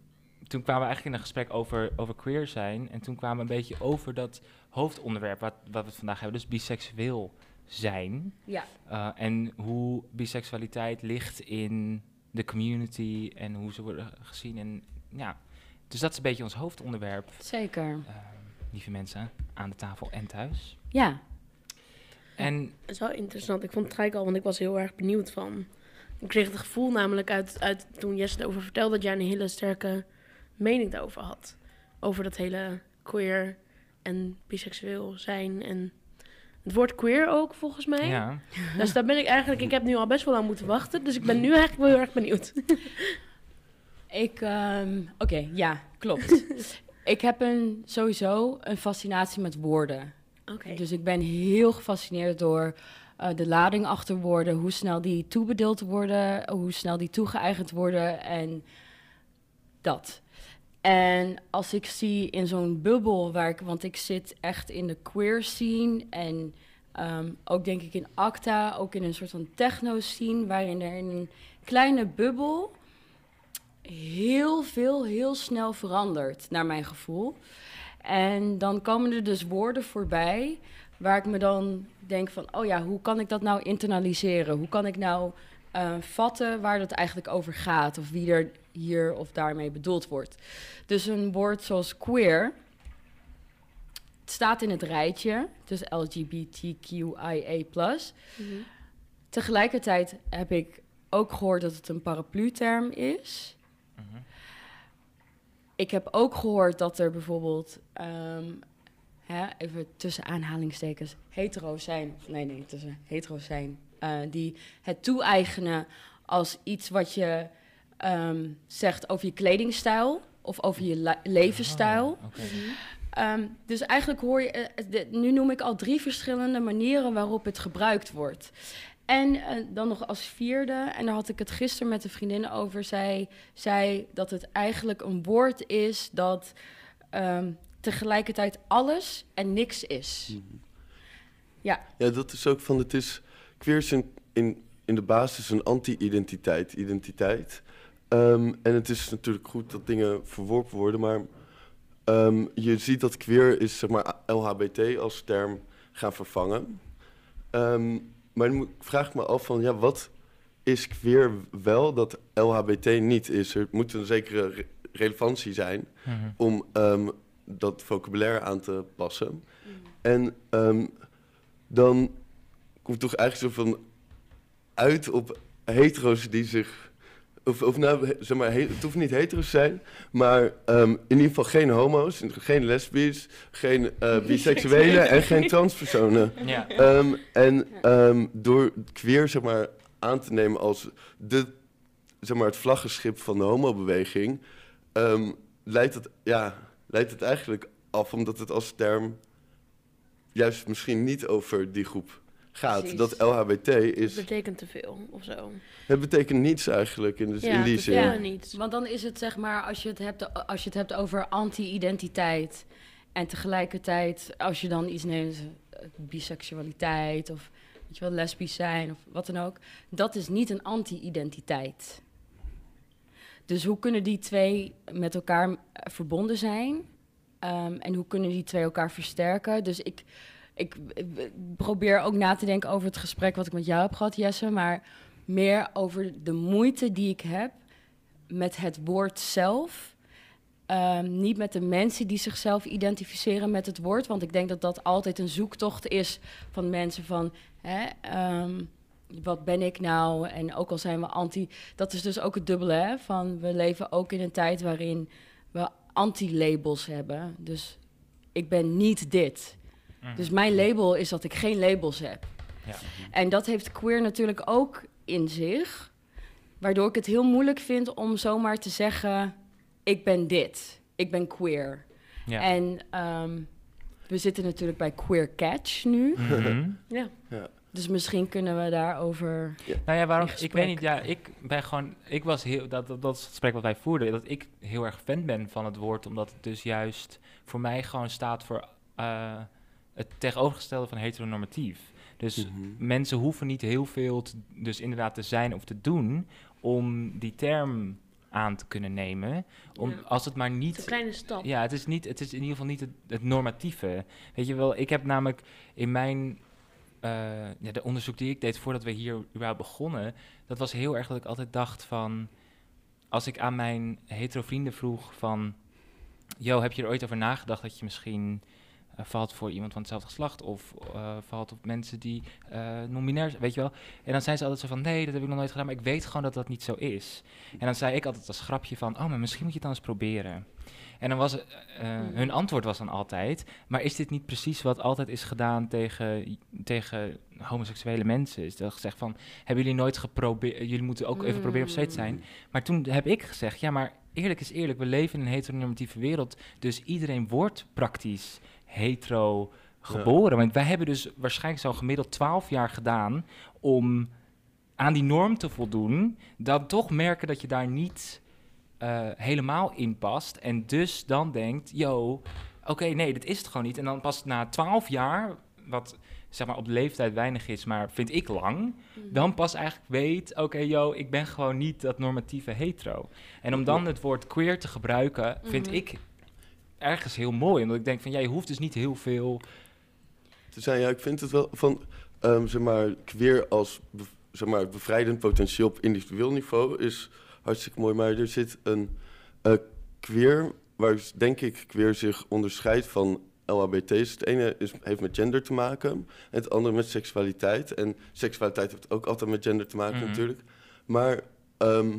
S2: toen kwamen we eigenlijk in een gesprek over, over queer zijn. En toen kwamen we een beetje over dat hoofdonderwerp wat, wat we vandaag hebben. Dus biseksueel zijn.
S3: Ja.
S2: Uh, en hoe biseksualiteit ligt in de community en hoe ze worden gezien. En, ja, dus dat is een beetje ons hoofdonderwerp,
S3: Zeker.
S2: uh, lieve mensen, aan de tafel en thuis.
S3: Ja.
S2: En
S1: Het is wel interessant. Ik vond het gelijk al, want ik was heel erg benieuwd van. Ik kreeg het gevoel namelijk uit, uit toen Jesse erover vertelde dat jij een hele sterke mening daarover had. Over dat hele queer en biseksueel zijn en het woord queer ook volgens mij.
S2: ja,
S1: Dus daar ben ik eigenlijk, ik heb nu al best wel lang moeten wachten, dus ik ben nu eigenlijk wel heel erg benieuwd.
S3: Ik, ehm, oké, ja, klopt. ik heb een, sowieso een fascinatie met woorden.
S1: Oké.
S3: Dus ik ben heel gefascineerd door eh, de lading achter woorden, hoe snel die toebedeeld worden, hoe snel die toegeëigend worden en dat. En als ik zie in zo'n bubbel waar ik, want ik zit echt in de queer scene en ehm, ook denk ik in ACTA, ook in een soort van techno scene, waarin er in een kleine bubbel heel veel, heel snel verandert, naar mijn gevoel. En dan komen er dus woorden voorbij waar ik me dan denk van, oh ja, hoe kan ik dat nou internaliseren? Hoe kan ik nou eh, vatten waar het eigenlijk over gaat of wie er hier of daarmee bedoeld wordt? Dus een woord zoals queer, het staat in het rijtje, dus LGBTQIA+.
S1: Mhm.
S3: Tegelijkertijd heb ik ook gehoord dat het een paraplu-term is.
S2: mhm.
S3: Ik heb ook gehoord dat er bijvoorbeeld, ehm, even tussen aanhalingstekens, hetero zijn, nee, nee, tussen hetero zijn, eh, die het toe-eigenen als iets wat je ehm, zegt over je kledingstijl of over je levensstijl.
S2: Oh, oké.
S3: Ehm, dus eigenlijk hoor je, eh, de- nu noem ik al drie verschillende manieren waarop het gebruikt wordt. En eh, dan nog als vierde, en daar had ik het gisteren met een vriendin over, zij zei dat het eigenlijk een woord is dat ehm, tegelijkertijd alles en niks is.
S5: Ja, dat is ook van, het is, queer is een, in, in de basis een anti-identiteit, identiteit. Ehm, en het is natuurlijk goed dat dingen verworpen worden, maar ehm, je ziet dat queer is, zeg maar, LHBT als term gaan vervangen. Ehm, maar dan vraag ik me af van, ja, wat is queer wel dat LHBT niet is? Er moet een zekere re- relevantie zijn
S2: Mhm.
S5: om ehm, dat vocabulaire aan te passen. En ehm, dan komt toch eigenlijk zo van uit op hetero's die zich. Of, of nou, zeg maar, he- het hoeft niet hetero's te zijn, maar ehm, in ieder geval geen homo's, geen lesbisch, geen eh biseksuelen en geen transpersonen.
S2: Ja.
S5: Ehm, en ehm, door queer zeg maar, aan te nemen als de, zeg maar, het vlaggenschip van de homobeweging, ehm, leidt, het, ja, leidt het eigenlijk af omdat het als term juist misschien niet over die groep gaat.
S3: Precies.
S5: Dat LHBT
S1: Het
S5: is,
S1: betekent te veel of zo.
S5: het betekent niets eigenlijk in, dus
S1: ja,
S5: in die zin.
S3: Ja.
S1: niets.
S3: Want dan is het zeg maar, als je het hebt, als je het hebt over anti-identiteit En tegelijkertijd, als je dan iets neemt, eh, biseksualiteit of weet je wel, lesbisch zijn of wat dan ook, dat is niet een anti-identiteit. Dus hoe kunnen die twee met elkaar verbonden zijn? Ehm, en hoe kunnen die twee elkaar versterken? Dus ik, ik probeer ook na te denken over het gesprek wat ik met jou heb gehad, Jesse, maar meer over de moeite die ik heb met het woord zelf. Ehm, niet met de mensen die zichzelf identificeren met het woord. Want ik denk dat dat altijd een zoektocht is van mensen van... Hè, ehm, wat ben ik nou? En ook al zijn we anti... Dat is dus ook het dubbele, hè? Van we leven ook in een tijd waarin we anti-labels hebben. Dus ik ben niet dit.
S2: Mhm.
S3: Dus mijn label is dat ik geen labels heb.
S2: Ja.
S3: En dat heeft queer natuurlijk ook in zich. Waardoor ik het heel moeilijk vind om zomaar te zeggen: ik ben dit, ik ben queer.
S2: Ja.
S3: En ehm, we zitten natuurlijk bij Queer Catch nu.
S2: Mhm.
S1: Ja.
S3: Dus misschien kunnen we daarover.
S2: Nou ja, waarom? Ik weet niet. Ja, ik ben gewoon. Ik was heel. Dat, dat, dat is het gesprek wat wij voerden. Dat ik heel erg fan ben van het woord, omdat het dus juist voor mij gewoon staat voor eh, het tegenovergestelde van heteronormatief. Dus
S5: Mhm.
S2: mensen hoeven niet heel veel, te, dus inderdaad te zijn of te doen om die term aan te kunnen nemen. Om,
S1: Ja.
S2: Als het maar
S1: Het is
S2: niet
S1: een kleine stap.
S2: ja, het is, niet, het is in ieder geval niet het, het normatieve. Weet je wel, ik heb namelijk in mijn... eh, ja, de onderzoek die ik deed voordat we hier überhaupt begonnen... dat was heel erg dat ik altijd dacht van... als ik aan mijn hetero vrienden vroeg van... Yo, heb je er ooit over nagedacht dat je misschien eh, valt voor iemand van hetzelfde geslacht... of eh, valt op mensen die eh non-binair zijn, weet je wel? En dan zijn ze altijd zo van... nee, dat heb ik nog nooit gedaan, maar ik weet gewoon dat dat niet zo is. En dan zei ik altijd als grapje van... oh, maar misschien moet je het dan eens proberen. En dan was hun antwoord was dan altijd, maar is dit niet precies wat altijd is gedaan tegen, tegen homoseksuele mensen? Is dat gezegd van, hebben jullie nooit geprobeerd, jullie moeten ook even proberen op te zijn. Maar toen heb ik gezegd, ja maar eerlijk is eerlijk, we leven in een heteronormatieve wereld, dus iedereen wordt praktisch hetero geboren. Want wij hebben dus waarschijnlijk zo'n gemiddeld 12 jaar gedaan om aan die norm te voldoen, dan toch merken dat je daar niet eh, helemaal in past. En dus dan denkt, yo, oké, nee, dit is het gewoon niet. En dan pas na 12 jaar, wat zeg maar op de leeftijd weinig is, maar vind ik lang,
S1: Mhm.
S2: dan pas eigenlijk weet, oké, yo, ik ben gewoon niet dat normatieve hetero. En om dan het woord queer te gebruiken, vind
S1: Mhm.
S2: ik ergens heel mooi. Omdat ik denk van, ja, je hoeft dus niet heel veel...
S5: te zijn. Ja, ik vind het wel van, ehm, zeg maar, queer als zeg maar, bevrijdend potentieel op individueel niveau is hartstikke mooi. Maar er zit een eh, queer, waar denk ik queer zich onderscheidt van LHBT's. Het ene is, heeft met gender te maken, en het andere met seksualiteit. En seksualiteit heeft ook altijd met gender te maken
S2: Mhm.
S5: natuurlijk. Maar ehm,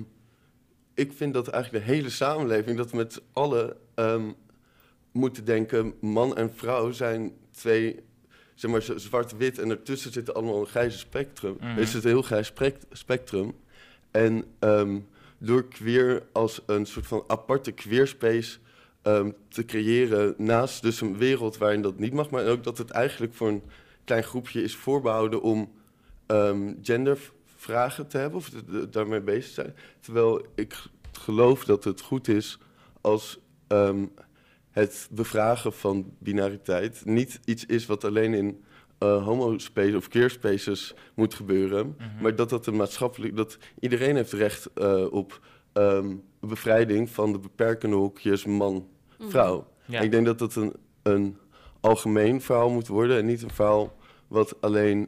S5: ik vind dat eigenlijk de hele samenleving, dat met z'n allen ehm, moeten denken, man en vrouw zijn twee zeg maar, zwart-wit en ertussen zit allemaal een grijze spectrum.
S2: Mhm.
S5: Er zit een heel grijs spect- spectrum. En ehm, door queer als een soort van aparte queerspace ehm, te creëren naast dus een wereld waarin dat niet mag, maar ook dat het eigenlijk voor een klein groepje is voorbehouden om ehm, gendervragen te hebben of daarmee bezig te zijn. Terwijl ik geloof dat het goed is als het bevragen van binariteit niet iets is wat alleen in eh homo-space of queer-spaces moet gebeuren,
S2: Mhm.
S5: maar dat dat een maatschappelijk, dat iedereen heeft recht eh, op ehm, bevrijding van de beperkende hokjes man-vrouw.
S2: Ja.
S5: Ik denk dat dat een, een algemeen verhaal moet worden en niet een verhaal wat alleen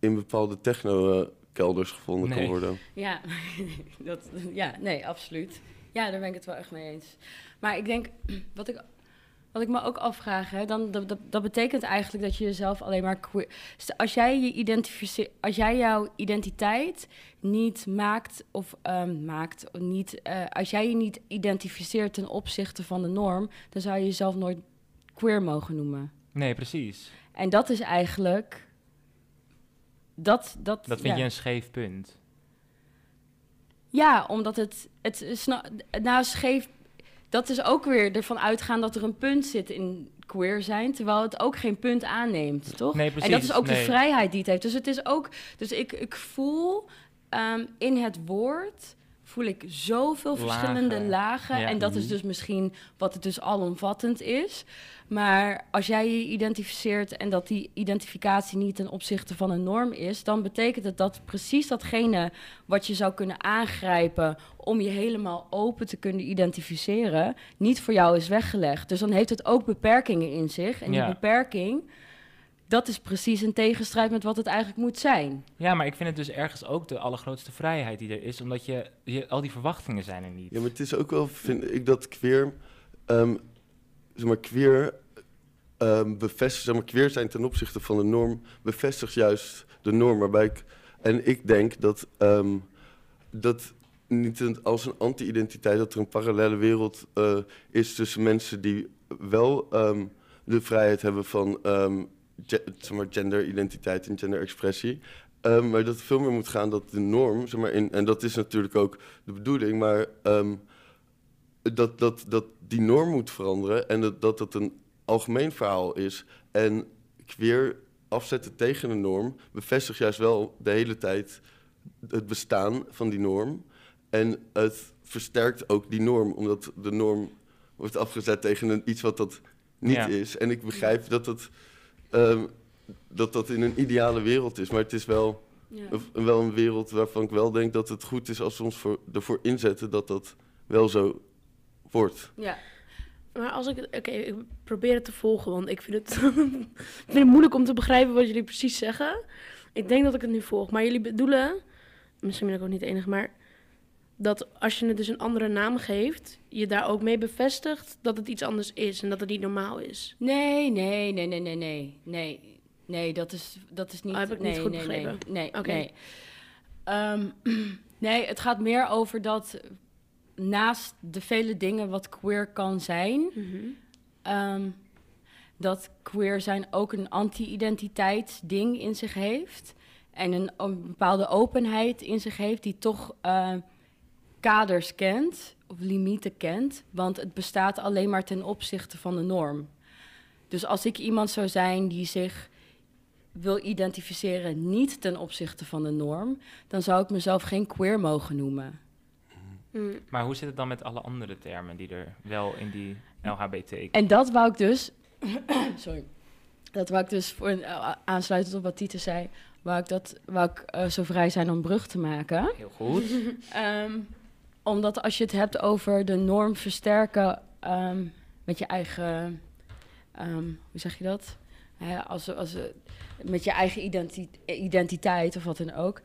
S5: in bepaalde techno-kelders gevonden kan worden.
S3: Ja, dat, ja, nee, absoluut. Ja, daar ben ik het wel echt mee eens. Maar ik denk, wat ik, wat ik me ook afvraag, hè, dan, dat, dat, dat betekent eigenlijk dat je jezelf alleen maar queer... Als jij, je identificeert, als jij jouw identiteit niet maakt of ehm, maakt, of niet, eh, als jij je niet identificeert ten opzichte van de norm, dan zou je jezelf nooit queer mogen noemen.
S2: Nee, precies.
S3: En dat is eigenlijk... Dat, dat,
S2: Dat vind
S3: ja.
S2: je een scheef punt.
S3: Ja, omdat het, het is nou, scheef. Dat is ook weer ervan uitgaan dat er een punt zit in queer zijn, terwijl het ook geen punt aanneemt, toch?
S2: Nee, precies.
S3: en dat is ook de vrijheid die het heeft. Dus het is ook. Dus ik, ik voel ehm, in het woord voel ik zoveel verschillende
S2: Lagen. Ja.
S3: En dat is
S5: Mhm.
S3: dus misschien wat het dus alomvattend is. Maar als jij je identificeert en dat die identificatie niet ten opzichte van een norm is, dan betekent het dat precies datgene wat je zou kunnen aangrijpen om je helemaal open te kunnen identificeren, niet voor jou is weggelegd. Dus dan heeft het ook beperkingen in zich. En
S2: Ja.
S3: die beperking, dat is precies in tegenstrijd met wat het eigenlijk moet zijn.
S2: Ja, maar ik vind het dus ergens ook de allergrootste vrijheid die er is, omdat je, je al die verwachtingen zijn er niet.
S5: Ja, maar het is ook wel, vind ik, dat queer, ehm, zeg maar, queer ehm bevestigt, zeg maar, queer zijn ten opzichte van de norm, bevestigt juist de norm. Waarbij ik, en ik denk dat, ehm, dat niet een, als een anti-identiteit, dat er een parallele wereld eh, is tussen mensen die wel ehm, de vrijheid hebben van ehm, zeg maar, genderidentiteit en genderexpressie. Ehm, maar dat het veel meer moet gaan dat de norm, zeg maar, in, en dat is natuurlijk ook de bedoeling, maar ehm, dat, dat, dat die norm moet veranderen en dat, dat het een algemeen verhaal is. En queer afzetten tegen een norm bevestigt juist wel de hele tijd het bestaan van die norm. En het versterkt ook die norm, omdat de norm wordt afgezet tegen een, iets wat dat niet
S2: Ja.
S5: is. En ik begrijp dat het, ehm, dat dat in een ideale wereld is, maar het is wel een- wel een wereld waarvan ik wel denk dat het goed is als we ons voor, ervoor inzetten dat dat wel zo wordt.
S3: Ja.
S1: Maar als ik... Oké, ik probeer het te volgen, want ik vind het, ik vind het moeilijk om te begrijpen wat jullie precies zeggen. Ik denk dat ik het nu volg. Maar jullie bedoelen, misschien ben ik ook niet de enige, maar dat als je het dus een andere naam geeft, je daar ook mee bevestigt dat het iets anders is en dat het niet normaal is.
S3: Nee, nee, nee, nee, nee, nee. Nee, nee dat, is, dat is niet...
S1: Oh, heb ik niet
S3: nee,
S1: goed
S3: nee,
S1: begrepen?
S3: Nee, nee.
S1: Oké.
S3: nee. Ehm, nee, het gaat meer over dat naast de vele dingen wat queer kan zijn... ehm, dat queer zijn ook een anti-identiteitsding in zich heeft. En een, een bepaalde openheid in zich heeft die toch eh, kaders kent of limieten kent. Want het bestaat alleen maar ten opzichte van de norm. Dus als ik iemand zou zijn die zich wil identificeren niet ten opzichte van de norm, dan zou ik mezelf geen queer mogen noemen.
S1: Mm.
S2: Maar hoe zit het dan met alle andere termen die er wel in die LHBT...
S3: En dat wou ik dus. sorry. Dat wou ik dus voor uh, aansluitend op wat Tieten zei. Wou ik, dat, wou ik eh, zo vrij zijn om brug te maken.
S2: Heel goed.
S3: Ehm, omdat als je het hebt over de norm versterken ehm, met je eigen. ehm, hoe zeg je dat? Hè, als, als, met je eigen identi- identiteit of wat dan ook.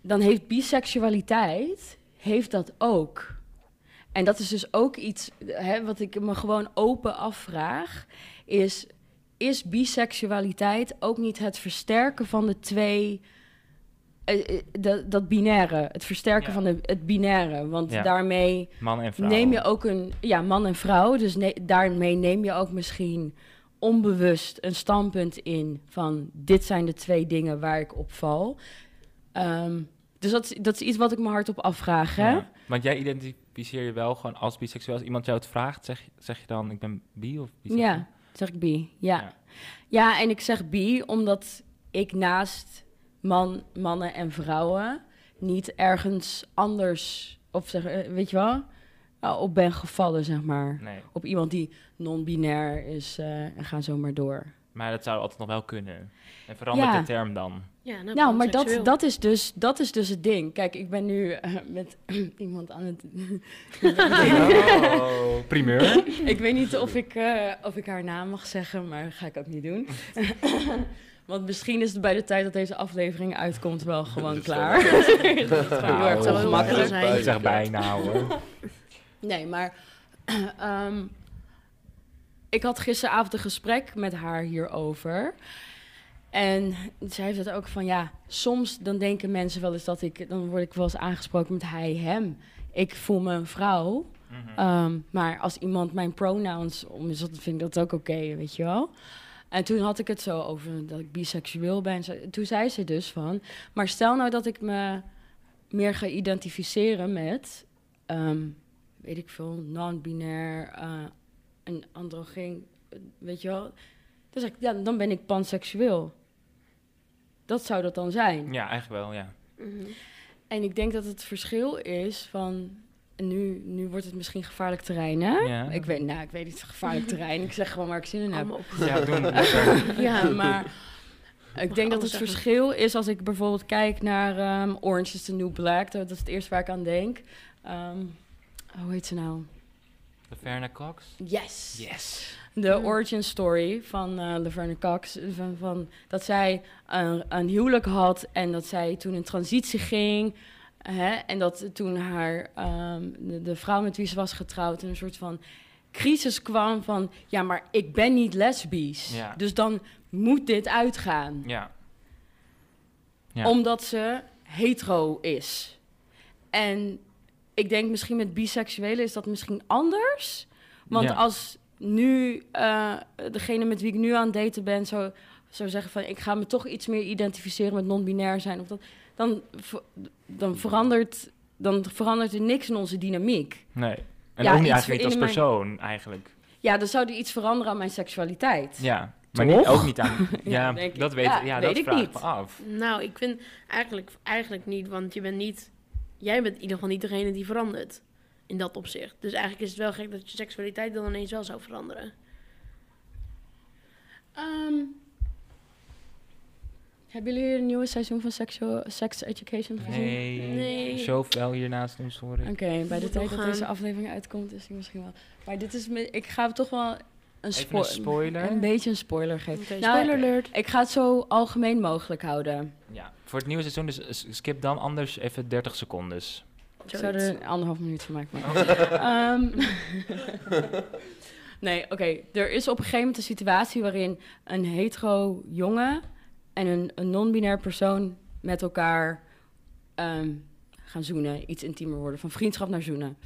S3: Dan heeft biseksualiteit heeft dat ook. En dat is dus ook iets wat ik me gewoon open afvraag. Is, is biseksualiteit ook niet het versterken van de twee... eh, eh, dat, dat binaire, het versterken
S2: Ja.
S3: van de, het binaire. Want
S2: Ja.
S3: daarmee
S2: Man en vrouw.
S3: neem je ook een... Ja, man en vrouw. Dus ne- daarmee neem je ook misschien onbewust een standpunt in... van dit zijn de twee dingen waar ik op val. Ehm, dus dat is, dat is iets wat ik me hardop afvraag, hè?
S2: Ja. Want jij identificeer je wel gewoon als biseksueel. Als iemand jou het vraagt, zeg, zeg je dan ik ben bi of biseksueel?
S3: Ja, zeg ik bi. Ja.
S2: Ja.
S3: ja. en ik zeg bi omdat ik naast man, mannen en vrouwen niet ergens anders, of zeg, eh, weet je wel, nou, op ben gevallen, zeg maar.
S2: Nee,
S3: Op iemand die non-binair is eh, en ga zo maar door.
S2: maar dat zou altijd nog wel kunnen. En verandert
S3: Ja.
S2: de term dan?
S1: Ja,
S3: Nou, maar dat, dat, is dus, dat is dus het ding. Kijk, ik ben nu eh, met iemand aan het...
S2: Oh, primeur.
S3: ik weet niet of ik, eh, of ik haar naam mag zeggen, maar dat ga ik ook niet doen. Want misschien is het bij de tijd dat deze aflevering uitkomt wel gewoon klaar.
S5: dan-
S3: Dat is gewoon
S2: Nou,
S3: heel erg
S1: het heel zijn.
S2: Ik zeg bijna hoor.
S3: Nee, maar ehm, ik had gisteravond een gesprek met haar hierover. En zij heeft het ook van, ja, soms dan denken mensen wel eens dat ik, dan word ik wel eens aangesproken met hij, hem. Ik voel me een vrouw.
S2: Mhm.
S3: Ehm, maar als iemand mijn pronouns om is, dat vind ik dat ook oké, weet je wel. En toen had ik het zo over dat ik biseksueel ben. Toen zei ze dus van, maar stel nou dat ik me meer ga identificeren met, ehm, weet ik veel, non-binair, eh een androgyn, eh, weet je wel. Dan zeg ik, ja, dan ben ik panseksueel. Dat zou dat dan zijn.
S2: Ja, eigenlijk wel, ja.
S1: Mhm.
S3: En ik denk dat het verschil is van... Nu, nu wordt het misschien gevaarlijk terrein, hè?
S2: Ja.
S3: Ik weet, nou, ik weet niet, gevaarlijk terrein. Ik zeg gewoon waar ik zin in heb.
S2: Ja, doen.
S3: Ja, maar ik denk dat het
S1: zeggen.
S3: verschil is als ik bijvoorbeeld kijk naar ehm, Orange is the New Black. Dat is het eerste waar ik aan denk. Ehm, hoe heet ze nou?
S2: Laverna Cox?
S3: Yes!
S2: Yes.
S3: De
S1: Mm.
S3: origin story van eh Laverne Cox. Van, van, dat zij een, een huwelijk had en dat zij toen in transitie ging. Hè, en dat toen haar, ehm, de, de vrouw met wie ze was getrouwd, een soort van crisis kwam van... Ja, maar ik ben niet lesbisch.
S2: Ja.
S3: Dus dan moet dit uitgaan.
S2: Ja. Ja.
S3: Omdat ze hetero is. En ik denk misschien met biseksuelen is dat misschien anders. Want
S2: Ja.
S3: als nu eh, degene met wie ik nu aan het daten ben... Zou, zou zeggen van ik ga me toch iets meer identificeren met non-binair zijn... Of dat, dan, dan, verandert, dan verandert er niks in onze dynamiek.
S2: Nee. En
S3: Ja,
S2: ook niet eigenlijk niet als
S3: mijn-
S2: persoon, eigenlijk.
S3: Ja, dan zou er iets veranderen aan mijn seksualiteit.
S2: Ja. Maar niet, ook niet aan...
S3: Ja,
S2: Ja,
S3: denk ik.
S2: dat weet,
S3: Ja,
S2: ja,
S3: weet
S2: dat
S3: ik
S2: vraag
S3: niet.
S2: ik me af.
S1: Nou, ik vind eigenlijk, eigenlijk niet, want je bent niet... Jij bent in ieder geval niet degene die verandert. In dat opzicht. Dus eigenlijk is het wel gek dat je seksualiteit dan ineens wel zou veranderen.
S3: Ehm, hebben jullie een nieuwe seizoen van Sexual, Sex Education gezien?
S2: Nee.
S1: Nee.
S2: Zoveel hier naast ons, hoor ik.
S3: Oké, bij de tijd dat
S1: gaan.
S3: deze aflevering uitkomt, is die misschien wel. Maar dit is, ik ga toch wel een,
S2: Even
S3: spo-
S2: een spoiler.
S3: een beetje een spoiler geven. Nou,
S1: spoiler alert.
S3: Ik ga het zo algemeen mogelijk houden.
S2: Ja, voor het nieuwe seizoen, dus s- skip dan anders even 30 seconden.
S3: Ik zou er een anderhalf minuut van maken.
S2: Oh.
S3: maar- Ehm, nee, oké. Er is op een gegeven moment een situatie waarin een hetero jongen en een, non-binair persoon met elkaar ehm, gaan zoenen, iets intiemer worden, van vriendschap naar zoenen.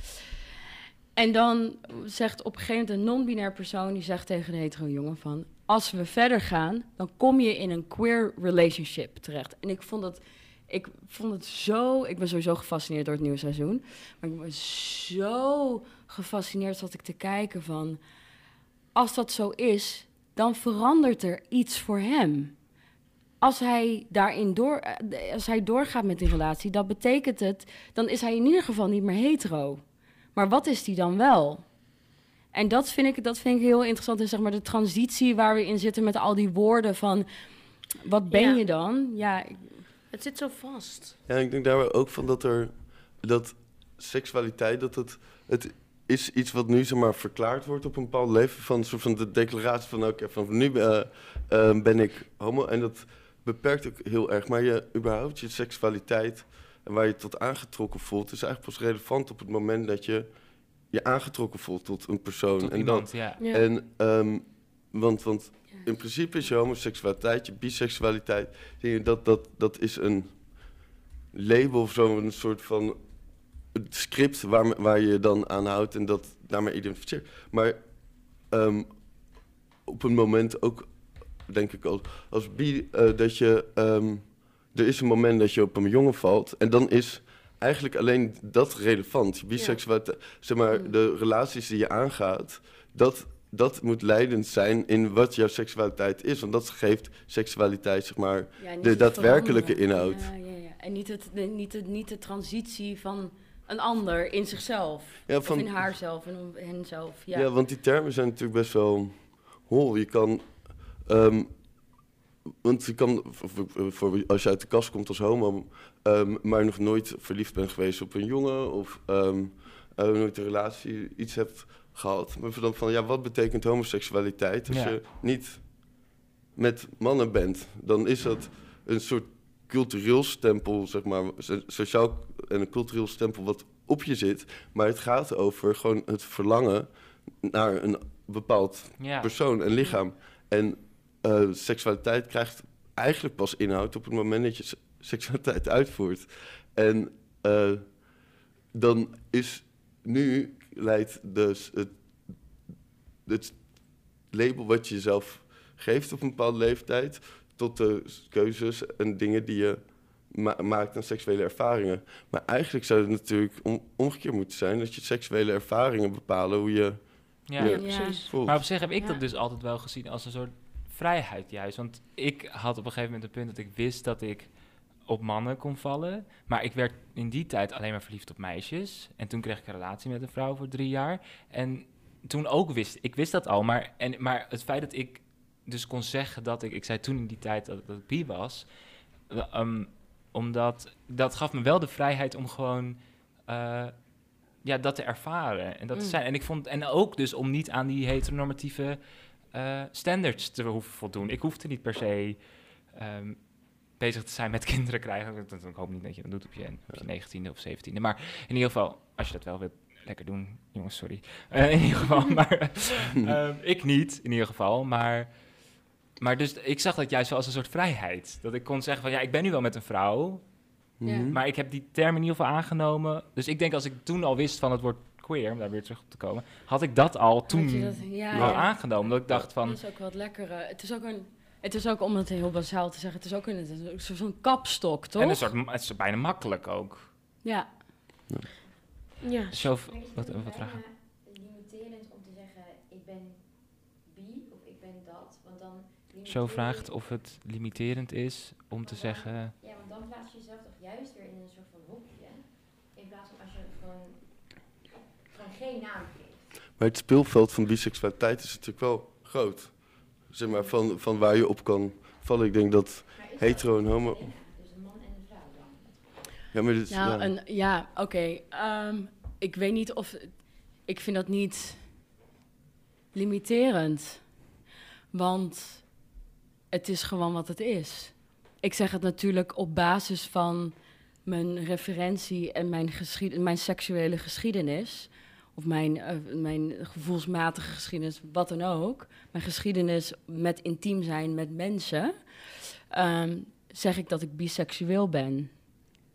S3: En dan zegt op een gegeven moment een non-binair persoon, die zegt tegen de hetero jongen van, als we verder gaan, dan kom je in een queer relationship terecht. En ik vond dat, ik vond het zo, ik ben sowieso gefascineerd door het nieuwe seizoen, maar ik ben zo gefascineerd zat ik te kijken van, als dat zo is, dan verandert er iets voor hem. Als hij daarin door, eh, als hij doorgaat met die relatie, dat betekent het, dan is hij in ieder geval niet meer hetero. Maar wat is die dan wel? En dat vind ik, dat vind ik heel interessant. Is zeg maar de transitie waar we in zitten met al die woorden van... Wat ben
S1: Ja.
S3: je dan? Ja, ik-
S1: Het zit zo vast.
S5: Ja, ik denk daar ook van dat er dat seksualiteit, dat het, het is iets wat nu zeg maar verklaard wordt op een bepaald leven. Van een soort van de declaratie van oké, van nu eh, eh, ben ik homo. En dat beperkt ook heel erg. Maar je überhaupt je seksualiteit en waar je tot aangetrokken voelt, is eigenlijk pas relevant op het moment dat je je aangetrokken voelt tot een persoon.
S2: Tot
S5: en
S2: iemand, ja.
S1: Ja.
S5: en, ehm, want, want in principe is je homoseksualiteit, je biseksualiteit, zie je, dat, dat, dat is een label of zo, een soort van script waar, waar je je dan aan houdt en dat daarmee identificeert. Maar ehm, op een moment ook, denk ik als, als bi, eh, dat je, ehm, er is een moment dat je op een jongen valt en dan is eigenlijk alleen dat relevant. Biseksualiteit, zeg maar,
S3: Mm.
S5: de relaties die je aangaat, dat, dat moet leidend zijn in wat jouw seksualiteit is. Want dat geeft seksualiteit, zeg maar,
S3: ja,
S5: de daadwerkelijke inhoud.
S3: Ja, ja, ja. En niet, het, de, niet, de, niet de transitie van een ander in zichzelf.
S5: Ja,
S3: Of
S5: van,
S3: in haarzelf en om henzelf. Ja.
S5: Ja. want die termen zijn natuurlijk best wel hol. Je kan. Ehm, want je kan, voor, als je uit de kast komt als homo, ehm, maar nog nooit verliefd bent geweest op een jongen, of ehm, eh, nooit een relatie, iets hebt gehad. Maar dan van, ja, wat betekent homoseksualiteit als
S2: Ja.
S5: je niet met mannen bent? Dan is dat een soort cultureel stempel, zeg maar, so- sociaal en een cultureel stempel wat op je zit. Maar het gaat over gewoon het verlangen naar een bepaald
S2: Ja.
S5: persoon en lichaam. En eh, seksualiteit krijgt eigenlijk pas inhoud op het moment dat je se- seksualiteit uitvoert. En eh, dan is nu leidt dus het, het label wat je jezelf geeft op een bepaalde leeftijd tot de keuzes en dingen die je ma- maakt aan seksuele ervaringen. Maar eigenlijk zou het natuurlijk om, omgekeerd moeten zijn dat je seksuele ervaringen bepalen hoe je
S2: Ja.
S5: Ja.
S1: Ja, precies.
S5: voelt.
S2: Maar op zich heb ik
S3: Ja.
S2: dat dus altijd wel gezien als een soort vrijheid juist. Want ik had op een gegeven moment een punt dat ik wist dat ik op mannen kon vallen. Maar ik werd in die tijd alleen maar verliefd op meisjes. En toen kreeg ik een relatie met een vrouw voor drie jaar. En toen ook wist ik wist dat al. Maar, en, maar het feit dat ik dus kon zeggen dat ik... Ik zei toen in die tijd dat, dat ik bi was. eh, ehm, omdat dat gaf me wel de vrijheid om gewoon... eh, ja, dat te ervaren en dat te
S3: Mm.
S2: zijn. En ik vond en ook dus om niet aan die heteronormatieve eh, standards te hoeven voldoen. Ik hoefde niet per se ehm, bezig te zijn met kinderen krijgen. Ik, ik hoop niet dat je dat doet op je, op je 19e of 17e. Maar in ieder geval, als je dat wel wilt, lekker doen. Jongens, sorry. Eh, in ieder geval, maar ehm, ik niet, in ieder geval. Maar, maar dus ik zag dat juist wel als een soort vrijheid. Dat ik kon zeggen van, ja, ik ben nu wel met een vrouw,
S3: Ja.
S5: Mhm.
S2: maar ik heb die term in ieder geval aangenomen. Dus ik denk als ik toen al wist van het woord queer, om daar weer terug op te komen, had ik dat al toen
S3: dat- ja,
S2: al
S3: ja.
S2: aangenomen. Omdat ik dacht van,
S3: Dat is ook wat lekkere. Het is ook een. Het is ook om het heel bazaal te zeggen. Het is ook een, het is een soort van kapstok, toch?
S2: en een soort, het is bijna makkelijk ook.
S3: Ja.
S1: Ja.
S2: Zo, wat, wat vragen?
S6: limiterend om te zeggen, ik ben bi of ik ben dat. Want dan...
S2: Zo vraagt of het limiterend is om te zeggen...
S6: Ja, want dan plaats je jezelf toch juist weer in een soort van hokje. In plaats van als je gewoon, gewoon geen naam geeft.
S5: Maar het speelveld van biseksualiteit is natuurlijk wel groot. Zeg maar, van, van waar je op kan vallen. Ik denk dat hetero en homo...
S6: Dus een man en een vrouw dan.
S5: Ja, maar dit,
S3: Nou,
S5: ja.
S3: een, ja, oké. ehm, ik weet niet of. Ik vind dat niet limiterend. Want het is gewoon wat het is. Ik zeg het natuurlijk op basis van mijn referentie en mijn, geschied, mijn seksuele geschiedenis. Of mijn, eh, mijn gevoelsmatige geschiedenis, wat dan ook. Mijn geschiedenis met intiem zijn met mensen. ehm, zeg ik dat ik biseksueel ben.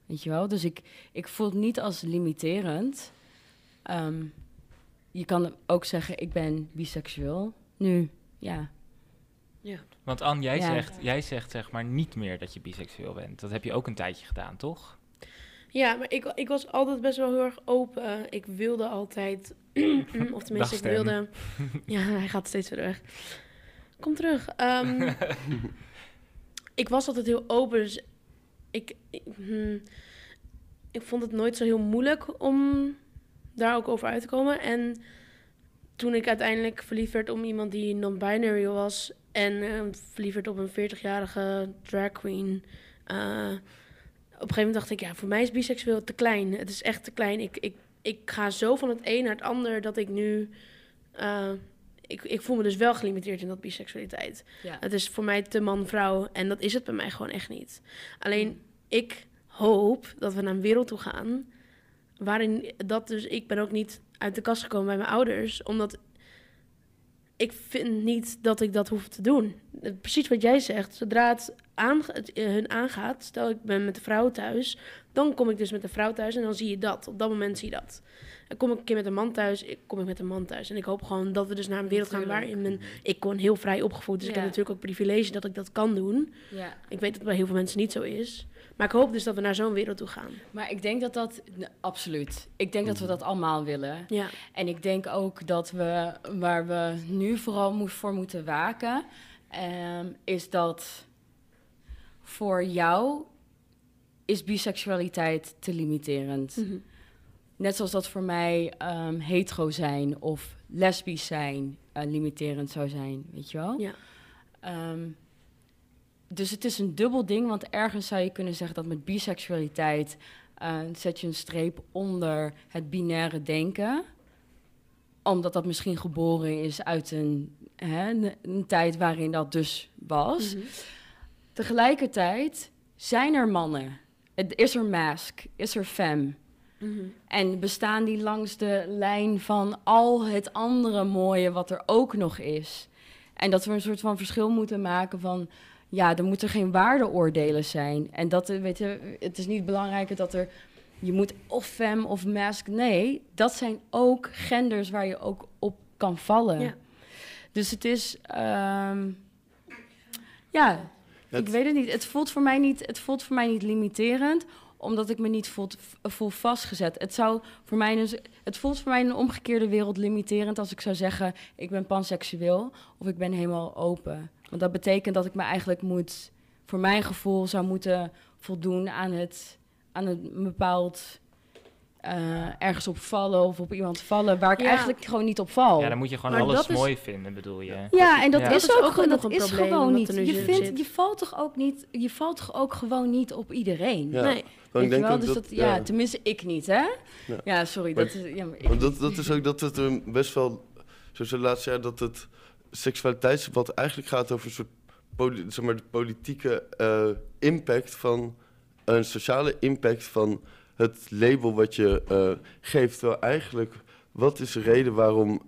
S3: Weet je wel? Dus ik, ik voel het niet als limiterend. Ehm, je kan ook zeggen, ik ben biseksueel. Nu, ja.
S2: Want Anne, jij,
S3: Ja.
S2: zegt, jij zegt zeg maar niet meer dat je biseksueel bent. Dat heb je ook een tijdje gedaan, toch?
S1: Ja, maar ik, ik was altijd best wel heel erg open. Ik wilde altijd, of tenminste, ik wilde. Ja, hij gaat steeds verder weg. Kom terug. Ehm, ik was altijd heel open, dus ik, ik, hmm, ik vond het nooit zo heel moeilijk om daar ook over uit te komen. En toen ik uiteindelijk verliefd werd om iemand die non-binary was en eh, verliefd werd op een 40-jarige drag queen. eh, een gegeven moment dacht ik, ja, voor mij is biseksueel te klein. Het is echt te klein. Ik, ik, ik ga zo van het een naar het ander dat ik nu... eh, ik, ik voel me dus wel gelimiteerd in dat biseksualiteit.
S3: ja.
S1: Het is voor mij te man-vrouw en dat is het bij mij gewoon echt niet. Alleen, ik hoop dat we naar een wereld toe gaan... waarin dat dus... Ik ben ook niet uit de kast gekomen bij mijn ouders, omdat... Ik vind niet dat ik dat hoef te doen. Eh, Precies wat jij zegt. Zodra het, eh, hun aangaat, stel ik ben met de vrouw thuis, dan kom ik dus met de vrouw thuis en dan zie je dat. Op dat moment zie je dat. Dan kom ik een keer met een man thuis, ik kom ik met een man thuis. En ik hoop gewoon dat we dus naar een wereld gaan waarin men... Ik kon heel vrij opgevoed, dus ik heb natuurlijk ook privilege dat ik dat kan doen.
S3: ja.
S1: Ik weet dat het bij heel veel mensen niet zo is. Maar ik hoop dus dat we naar zo'n wereld toe gaan.
S3: Maar ik denk dat dat... Absoluut. Ik denk dat we dat allemaal willen.
S1: Ja,
S3: En ik denk ook dat we, waar we nu vooral voor moeten waken, ehm, is dat voor jou is biseksualiteit te limiterend.
S1: Mhm.
S3: Net zoals dat voor mij ehm, hetero zijn of lesbisch zijn eh, limiterend zou zijn, weet je wel?
S1: Ja.
S3: Ehm, dus het is een dubbel ding, want ergens zou je kunnen zeggen dat met biseksualiteit eh, zet je een streep onder het binaire denken omdat dat misschien geboren is uit een, hè, een, een tijd waarin dat dus was.
S1: Mhm.
S3: Tegelijkertijd zijn er mannen. Is er mask, is er femme.
S1: Mhm.
S3: En bestaan die langs de lijn van al het andere mooie wat er ook nog is. En dat we een soort van verschil moeten maken van... ja, er moeten geen waardeoordelen zijn. En dat, eh, weet je, het is niet belangrijk dat er... je moet of femme of mask. Nee, dat zijn ook genders waar je ook op kan vallen.
S1: Ja.
S3: Dus het is... ehm, ja,
S5: Het-
S3: ik weet het niet. Het voelt voor mij niet, het voelt voor mij niet limiterend, omdat ik me niet voel, voel vastgezet. Het, zou voor mij dus, het voelt voor mij een omgekeerde wereld limiterend als ik zou zeggen: ik ben panseksueel of ik ben helemaal open. Want dat betekent dat ik me eigenlijk moet, voor mijn gevoel, zou moeten voldoen aan het, aan een bepaald eh, ergens op vallen of op iemand vallen waar ik
S1: Ja.
S3: eigenlijk gewoon niet op val.
S2: Ja, dan moet je gewoon
S1: Maar
S2: alles
S1: is-
S2: mooi vinden, bedoel je.
S3: Ja, en dat
S2: Ja.
S3: is
S1: Dat is
S3: ook,
S1: ook
S3: gewoon-
S1: nog
S3: dat
S1: een
S3: is
S1: probleem
S3: gewoon
S1: wat
S3: niet. Je,
S1: zit.
S3: vindt, je valt toch ook niet, je valt toch ook gewoon niet op iedereen.
S5: Ja.
S1: Nee.
S5: Ik denk
S3: wel?
S5: ook
S3: Dus
S5: dat,
S3: dat, ja, tenminste ik niet, hè?
S5: Ja.
S3: Ja, sorry.
S5: Maar-
S3: dat is, ja, maar ik
S5: Want dat, dat is ook dat het er best wel, zoals de laatste jaar, dat het seksualiteitsdebat eigenlijk gaat over een soort poli- zeg maar, de politieke eh, impact van een sociale impact van het label wat je eh, geeft. Terwijl eigenlijk, wat is de reden waarom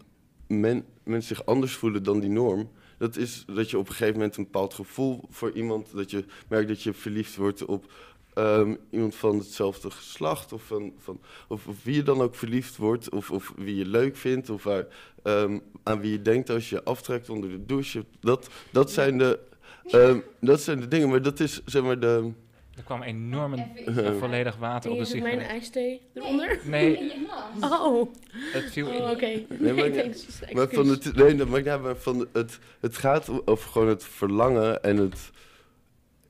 S5: men, mensen zich anders voelen dan die norm? Dat is dat je op een gegeven moment een bepaald gevoel voor iemand, dat je merkt dat je verliefd wordt op ehm, iemand van hetzelfde geslacht of, van, van, of, wie je dan ook verliefd wordt, of, of wie je leuk vindt, of ehm, aan wie je denkt als je aftrekt onder de douche. Dat, dat, zijn de, ehm, dat zijn de dingen, maar dat is zeg maar de.
S2: Er kwam enorm een, volledig water op de
S1: je zet mijn
S2: sigaret.
S1: ijsthee eronder?
S2: Nee.
S1: Oh,
S2: het viel
S1: oh oké.
S5: Nee,
S1: Nee,
S5: maar- van het, nee, dat maakt niet uit, maar van het, het gaat over gewoon het verlangen en het,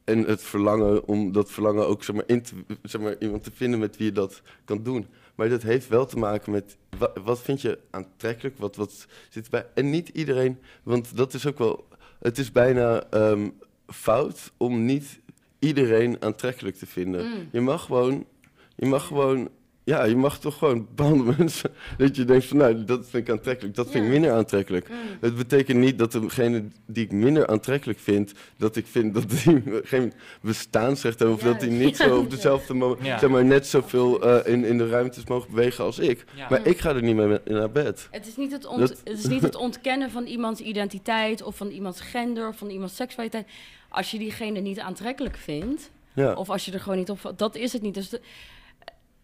S5: en het verlangen om dat verlangen ook zeg maar, in te, zeg maar, iemand te vinden met wie je dat kan doen. Maar dat heeft wel te maken met wa- wat vind je aantrekkelijk, wat, wat zit erbij. En niet iedereen, want dat is ook wel, het is bijna ehm, fout om niet iedereen aantrekkelijk te vinden.
S3: Mm.
S5: Je mag gewoon, je mag gewoon, ja, je mag toch gewoon bepaalde mensen, dat je denkt van, nou, dat vind ik aantrekkelijk, dat vind ik
S3: Ja.
S5: minder aantrekkelijk.
S3: Mm.
S5: Het betekent niet dat degene die ik minder aantrekkelijk vind, dat ik vind dat die geen bestaansrecht hebben, of dat die niet zo op dezelfde moment,
S2: Ja.
S5: zeg maar, net zoveel eh, in, in de ruimtes mogen bewegen als ik.
S2: Ja.
S5: Maar ik ga er niet mee naar bed.
S3: Het is, niet het, ont-
S5: Dat-
S3: het is niet het ontkennen van iemands identiteit of van iemands gender of van iemands seksualiteit. Als je diegene niet aantrekkelijk vindt,
S5: Ja.
S3: of als je er gewoon niet op... Dat is het niet. Dus de-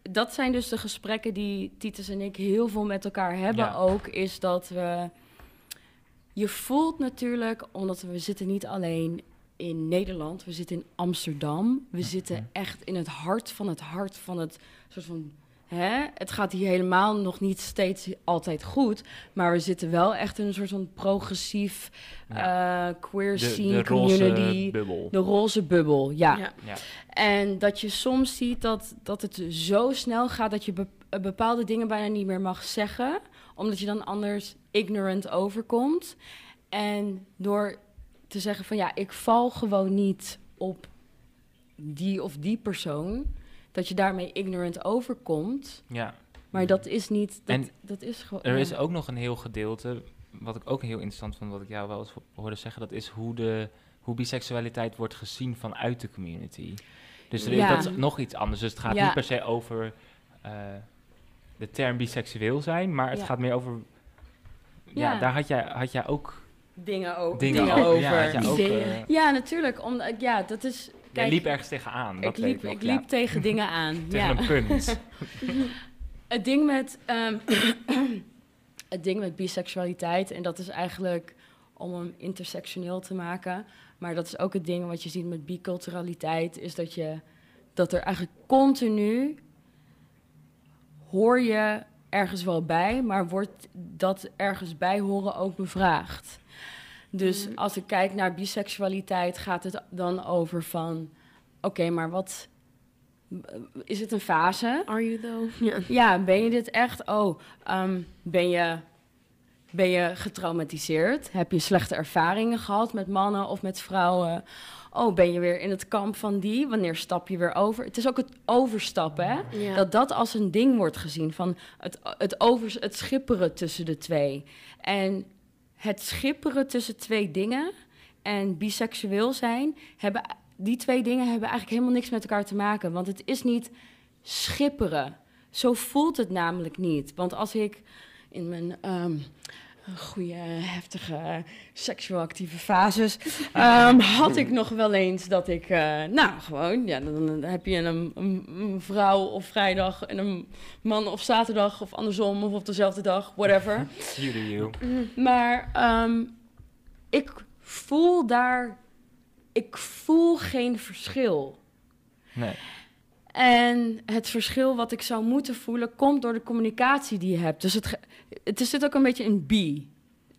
S3: dat zijn dus de gesprekken die Titus en ik heel veel met elkaar hebben
S2: Ja.
S3: ook. Is dat we... Je voelt natuurlijk, omdat we zitten niet alleen in Nederland, we zitten in Amsterdam. We zitten echt in het hart van het hart van het soort van... Hè? Het gaat hier helemaal nog niet steeds altijd goed, maar we zitten wel echt in een soort van progressief eh, queer
S2: de,
S3: scene
S2: de roze
S3: community.
S2: bubbel.
S3: De roze bubbel, ja.
S1: Ja.
S2: Ja.
S3: En dat je soms ziet dat, dat het zo snel gaat dat je eh, bepaalde dingen bijna niet meer mag zeggen, omdat je dan anders ignorant overkomt. En door te zeggen van ja, ik val gewoon niet op die of die persoon, dat je daarmee ignorant overkomt.
S2: ja.
S3: Maar dat is niet, dat,
S2: En
S3: dat is gewoon...
S2: Er
S3: ja.
S2: is ook nog een heel gedeelte, wat ik ook heel interessant vond, wat ik jou wel eens hoorde zeggen, dat is hoe, de, hoe biseksualiteit wordt gezien vanuit de community. Dus er
S3: Ja.
S2: dat is nog iets anders. Dus het gaat
S3: Ja.
S2: niet per se over eh, de term biseksueel zijn, maar het
S3: Ja.
S2: gaat meer over... Ja,
S3: Ja.
S2: daar had jij, had jij ook
S3: dingen, o-
S2: dingen,
S3: dingen over.
S2: Ja, had jij ook,
S1: Ideeën.
S2: eh,
S3: Ja, natuurlijk. Omdat, ja, dat is...
S2: jij liep ergens tegenaan, dat
S3: ik liep,
S2: ik nog.
S3: ik
S2: ja.
S3: liep tegen dingen aan.
S2: tegen
S3: ja.
S2: een punt.
S3: Het ding met, ehm, het ding met biseksualiteit, en dat is eigenlijk om hem intersectioneel te maken, maar dat is ook het ding wat je ziet met biculturaliteit, is dat, je, dat er eigenlijk continu hoor je ergens wel bij, maar wordt dat ergens bij horen ook bevraagd. Dus
S1: Mhm.
S3: als ik kijk naar biseksualiteit, gaat het dan over van, oké, maar wat is het een fase?
S1: Are you though? Ja.
S3: Ja, ben je dit echt? Oh, ehm, ben, je, ben je getraumatiseerd? Heb je slechte ervaringen gehad met mannen of met vrouwen? Oh, ben je weer in het kamp van die? Wanneer stap je weer over? Het is ook het overstappen, hè?
S1: Ja.
S3: Dat dat als een ding wordt gezien, van het, het, over, het schipperen tussen de twee. En het schipperen tussen twee dingen en biseksueel zijn, hebben, die twee dingen hebben eigenlijk helemaal niks met elkaar te maken. Want het is niet schipperen. Zo voelt het namelijk niet. Want als ik in mijn ehm, goede, heftige, seksueel actieve fases... ehm, had ik nog wel eens dat ik... eh, nou, gewoon, ja, dan, dan heb je een, een, een vrouw op vrijdag... en een man op zaterdag of andersom of op dezelfde dag, whatever.
S2: You do you.
S3: Maar ehm, ik voel daar... Ik voel geen verschil.
S2: Nee.
S3: En het verschil wat ik zou moeten voelen, komt door de communicatie die je hebt. Dus het, het zit ook een beetje een bi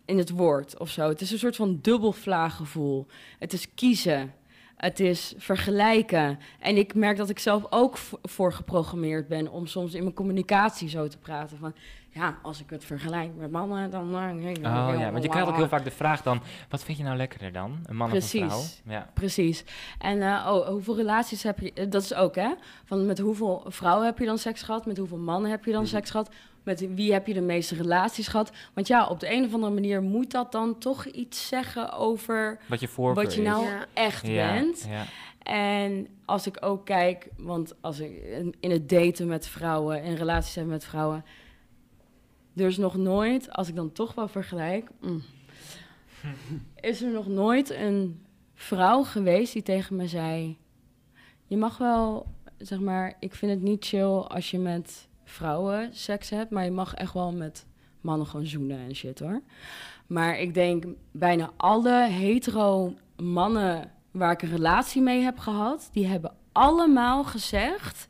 S3: in het woord of zo. Het is een soort van dubbelvlaaggevoel. Het is kiezen. Het is vergelijken. En ik merk dat ik zelf ook voor geprogrammeerd ben om soms in mijn communicatie zo te praten. Van ja, als ik het vergelijk met mannen, dan. eh,
S2: Oh ja, want je krijgt ook heel vaak de vraag dan, wat vind je nou lekkerder dan? Een man of een vrouw?
S3: Precies.
S2: Ja.
S3: Precies. En eh, oh, hoeveel relaties heb je? eh, Dat is ook, hè? Van met hoeveel vrouwen heb je dan seks gehad? Met hoeveel mannen heb je dan
S5: Mhm.
S3: seks gehad? Met wie heb je de meeste relaties gehad? Want ja, op de een of andere manier moet dat dan toch iets zeggen over
S2: Wat je voorkeur
S3: wat je nou
S1: Ja.
S3: echt
S2: ja,
S3: bent.
S2: Ja.
S3: En als ik ook kijk, want als ik in- in het daten met vrouwen, in relaties hebben met vrouwen, er is nog nooit, als ik dan toch wel vergelijk, mm, is er nog nooit een vrouw geweest die tegen me zei: Je mag wel, zeg maar, ik vind het niet chill als je met vrouwen seks hebt, maar je mag echt wel met mannen gewoon zoenen en shit hoor. Maar ik denk bijna alle hetero mannen waar ik een relatie mee heb gehad, die hebben allemaal gezegd.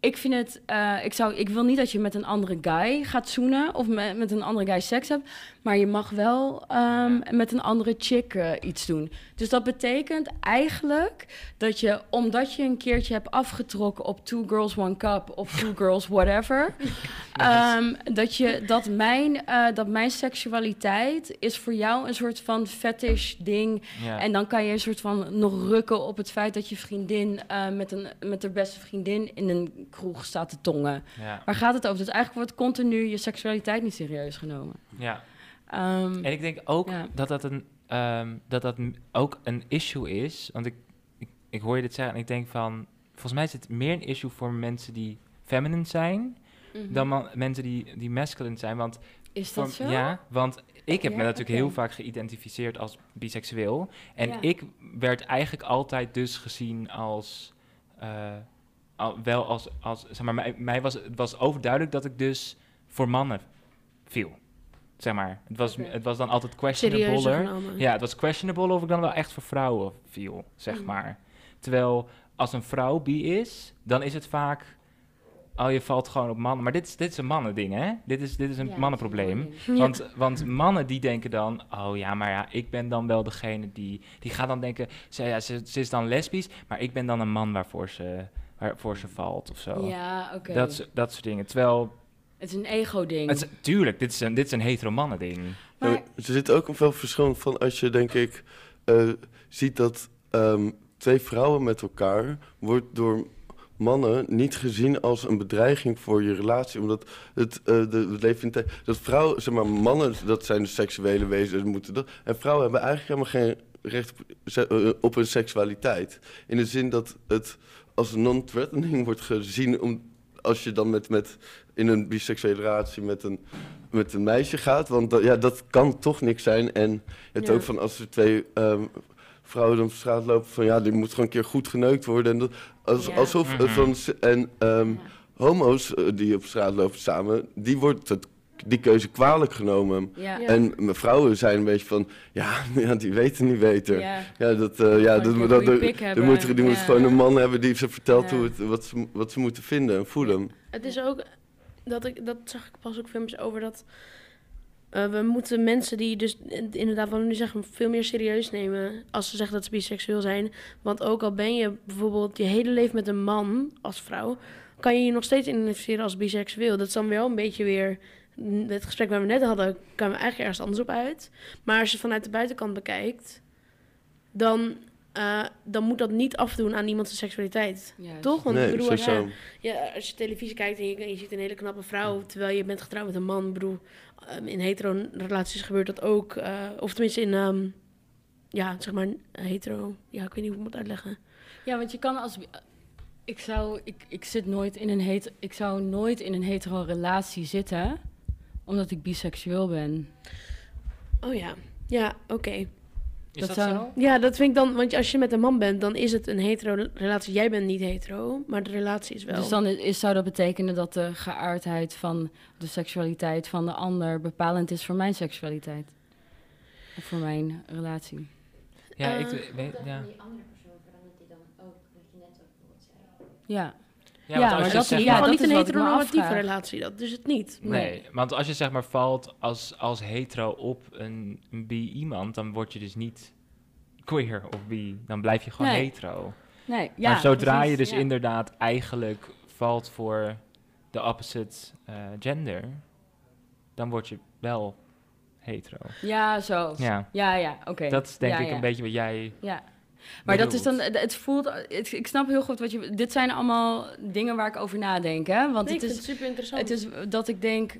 S3: Ik vind het, eh, ik, zou, ik wil niet dat je met een andere guy gaat zoenen of met, met een andere guy seks hebt, maar je mag wel ehm, met een andere chick eh, iets doen. Dus dat betekent eigenlijk dat je, omdat je een keertje hebt afgetrokken op Two Girls One Cup of Two Girls Whatever, ehm, dat, je, dat, mijn, eh, dat mijn seksualiteit is voor jou een soort van fetish ding en dan kan je een soort van nog rukken op het feit dat je vriendin eh, met, een, met haar beste vriendin in een kroeg staat te tongen. Waar gaat het over? Dus eigenlijk wordt continu je seksualiteit niet serieus genomen.
S2: ja.
S3: Ehm,
S2: En ik denk ook
S3: Ja.
S2: dat, dat, een, ehm, dat dat ook een issue is. Want ik, ik, ik hoor je dit zeggen en ik denk van... Volgens mij is het meer een issue voor mensen die feminine zijn...
S3: mhm.
S2: dan man- mensen die, die masculine zijn. Want
S3: is dat zo?
S2: Ja, want ik heb
S3: Ja,
S2: me natuurlijk heel vaak geïdentificeerd als biseksueel. En
S3: Ja.
S2: ik werd eigenlijk altijd dus gezien als... eh, al, wel als, als... Zeg maar, mij, mij was, het was overduidelijk dat ik dus voor mannen viel. Zeg maar. Het was, het was dan altijd questionable. Ja, het was questionable of ik dan wel echt voor vrouwen viel, zeg
S1: Mm.
S2: maar. Terwijl als een vrouw bi is, dan is het vaak... Oh, je valt gewoon op mannen. Maar dit is, dit is een mannending, hè? Dit is, dit is een
S3: Ja,
S2: mannenprobleem.
S1: Ja.
S2: Want, want mannen die denken dan, oh ja, maar ja, ik ben dan wel degene die... Die gaat dan denken, ze, ja, ze, ze is dan lesbisch, maar ik ben dan een man waarvoor ze, waarvoor ze valt of zo.
S3: Ja, oké.
S2: Dat, dat soort dingen. Terwijl,
S3: Het is een ego-ding.
S2: het is, tuurlijk, dit is een, dit is een hetero mannen ding.
S3: Maar-
S5: Ja, er zit ook een veel verschil van als je, denk ik, eh, ziet dat ehm, twee vrouwen met elkaar wordt door mannen niet gezien als een bedreiging voor je relatie. Omdat het, eh, de, het leven in tijd- dat vrouwen, zeg maar, mannen, dat zijn de seksuele wezens, moeten dat. En vrouwen hebben eigenlijk helemaal geen recht op, eh, een seksualiteit. In de zin dat het als non-threatening wordt gezien om, als je dan met, met in een biseksuele relatie met een, met een meisje gaat. Want dat, ja, dat kan toch niks zijn. En je hebt
S3: Ja.
S5: ook van als er twee ehm, vrouwen dan op straat lopen van ja, die moet gewoon een keer goed geneukt worden. En dat, als,
S3: Ja.
S5: alsof het
S2: Mhm.
S5: van en ehm,
S3: Ja.
S5: homo's eh, die op straat lopen samen, die wordt het, die keuze kwalijk genomen.
S3: Ja.
S1: Ja.
S5: En mijn vrouwen zijn een beetje van ja, ja die weten niet beter. Ja,
S3: Ja.
S5: dat, eh, ja, dat,
S3: pik
S5: die
S3: hebben.
S5: moet, die moet gewoon een man hebben die ze vertelt
S3: Ja.
S5: hoe het, wat, ze, wat ze moeten vinden en voelen.
S1: Het is ook, dat, ik, dat zag ik pas ook filmpjes over, dat eh, we moeten mensen die dus in- inderdaad, wat we nu zeggen, veel meer serieus nemen als ze zeggen dat ze biseksueel zijn. Want ook al ben je bijvoorbeeld je hele leven met een man als vrouw, kan je je nog steeds identificeren als biseksueel. Dat is dan wel een beetje weer, mm, het gesprek waar we net hadden, kwamen we eigenlijk ergens anders op uit. Maar als je vanuit de buitenkant bekijkt, dan, eh, dan moet dat niet afdoen aan iemands seksualiteit.
S3: Juist.
S1: Toch? Want
S5: nee,
S1: ik bedoel,
S5: sowieso.
S1: als je, ja, als je televisie kijkt en je, je ziet een hele knappe vrouw, terwijl je bent getrouwd met een man, bedoel, ehm, in hetero relaties gebeurt dat ook. eh, of tenminste in, ehm, ja, zeg maar, hetero, ja, ik weet niet hoe ik het moet uitleggen.
S3: Ja, want je kan als. Ik zou, ik, ik zit nooit in een het, ik zou nooit in een hetero relatie zitten, omdat ik biseksueel ben.
S1: Oh ja, ja, oké.
S2: Is
S3: Dat
S2: dat,
S3: zou-
S2: zo?
S1: Ja, dat vind ik dan, want als je met een man bent, dan is het een hetero relatie. Jij bent niet hetero, maar de relatie is wel.
S3: Dus dan is, zou dat betekenen dat de geaardheid van de seksualiteit van de ander bepalend is voor mijn seksualiteit? Of voor mijn relatie?
S2: Ja, ik weet, ja.
S6: van die andere persoon verandert die dan ook, wat je net ook bijvoorbeeld zei.
S3: Ja.
S2: Ja,
S3: Ja,
S2: want
S3: maar dat-
S2: zeg
S1: in ieder geval niet
S3: is
S1: een heteronormatieve relatie, dat is het niet.
S2: Nee, want als je zeg maar valt als, als hetero op een, een bi iemand, dan word je dus niet queer of bi. Dan blijf je gewoon
S3: Nee.
S2: hetero.
S3: Nee, ja,
S2: maar zodra
S3: precies,
S2: je dus
S3: ja.
S2: inderdaad eigenlijk valt voor de opposite eh, gender, dan word je wel hetero.
S3: Ja, zo.
S2: Ja,
S3: Ja, ja, oké.
S2: dat is denk
S3: Ja,
S2: ik
S3: ja.
S2: een beetje wat jij
S3: Ja. Maar dat is dan, het voelt, het- ik snap heel goed wat je, dit zijn allemaal dingen waar ik over nadenk, hè. Want
S1: Nee,
S3: het
S1: vind
S3: is,
S1: het super interessant.
S3: het is dat ik denk,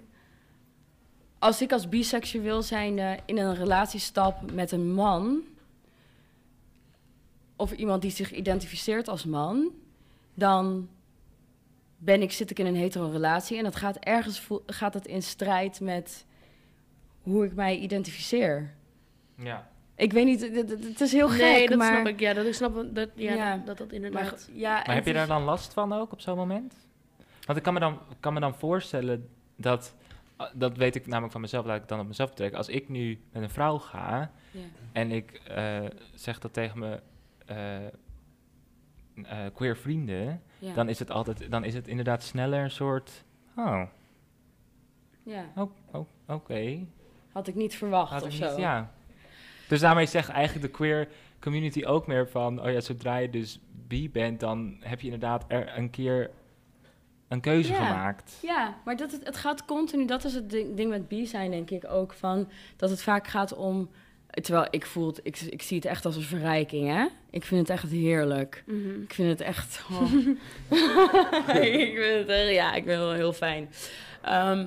S3: als ik als biseksueel zijnde in een relatie stap met een man, of iemand die zich identificeert als man, dan ben ik, zit ik in een hetero relatie en dat gaat ergens, gaat het in strijd met hoe ik mij identificeer.
S2: Ja.
S3: Ik weet niet, het- is heel gek,
S1: nee, dat
S3: maar...
S1: snap ik. Ja, dat ik snap dat, ja,
S3: Ja.
S1: dat, dat dat
S3: Maar,
S1: inderdaad...
S3: ja,
S2: Maar
S3: en
S2: heb je daar dan last van ook op zo'n moment? Want ik kan me dan, kan me dan voorstellen dat, dat weet ik namelijk van mezelf, laat ik het dan op mezelf betrekken. Als ik nu met een vrouw ga
S3: Ja.
S2: en ik eh, zeg dat tegen mijn eh, eh, queer vrienden,
S3: Ja.
S2: dan is het altijd, dan is het inderdaad sneller een soort, oh,
S3: ja,
S2: oh, oh, oké.
S3: had ik niet verwacht
S2: Had
S3: of
S2: ik
S3: zo.
S2: niet- Ja. Dus daarmee zegt eigenlijk de queer community ook meer van, oh ja, zodra je dus bi bent, dan heb je inderdaad er een keer een keuze
S3: Ja.
S2: gemaakt.
S3: Ja, maar dat het, het gaat continu, dat is het ding, ding met bi zijn, denk ik ook, van dat het vaak gaat om. Terwijl ik voel het, ik, ik zie het echt als een verrijking, hè? Ik vind het echt heerlijk.
S1: Mhm.
S3: Ik vind het echt. oh. ik vind het echt, ja, ik vind het wel heel fijn. Ehm,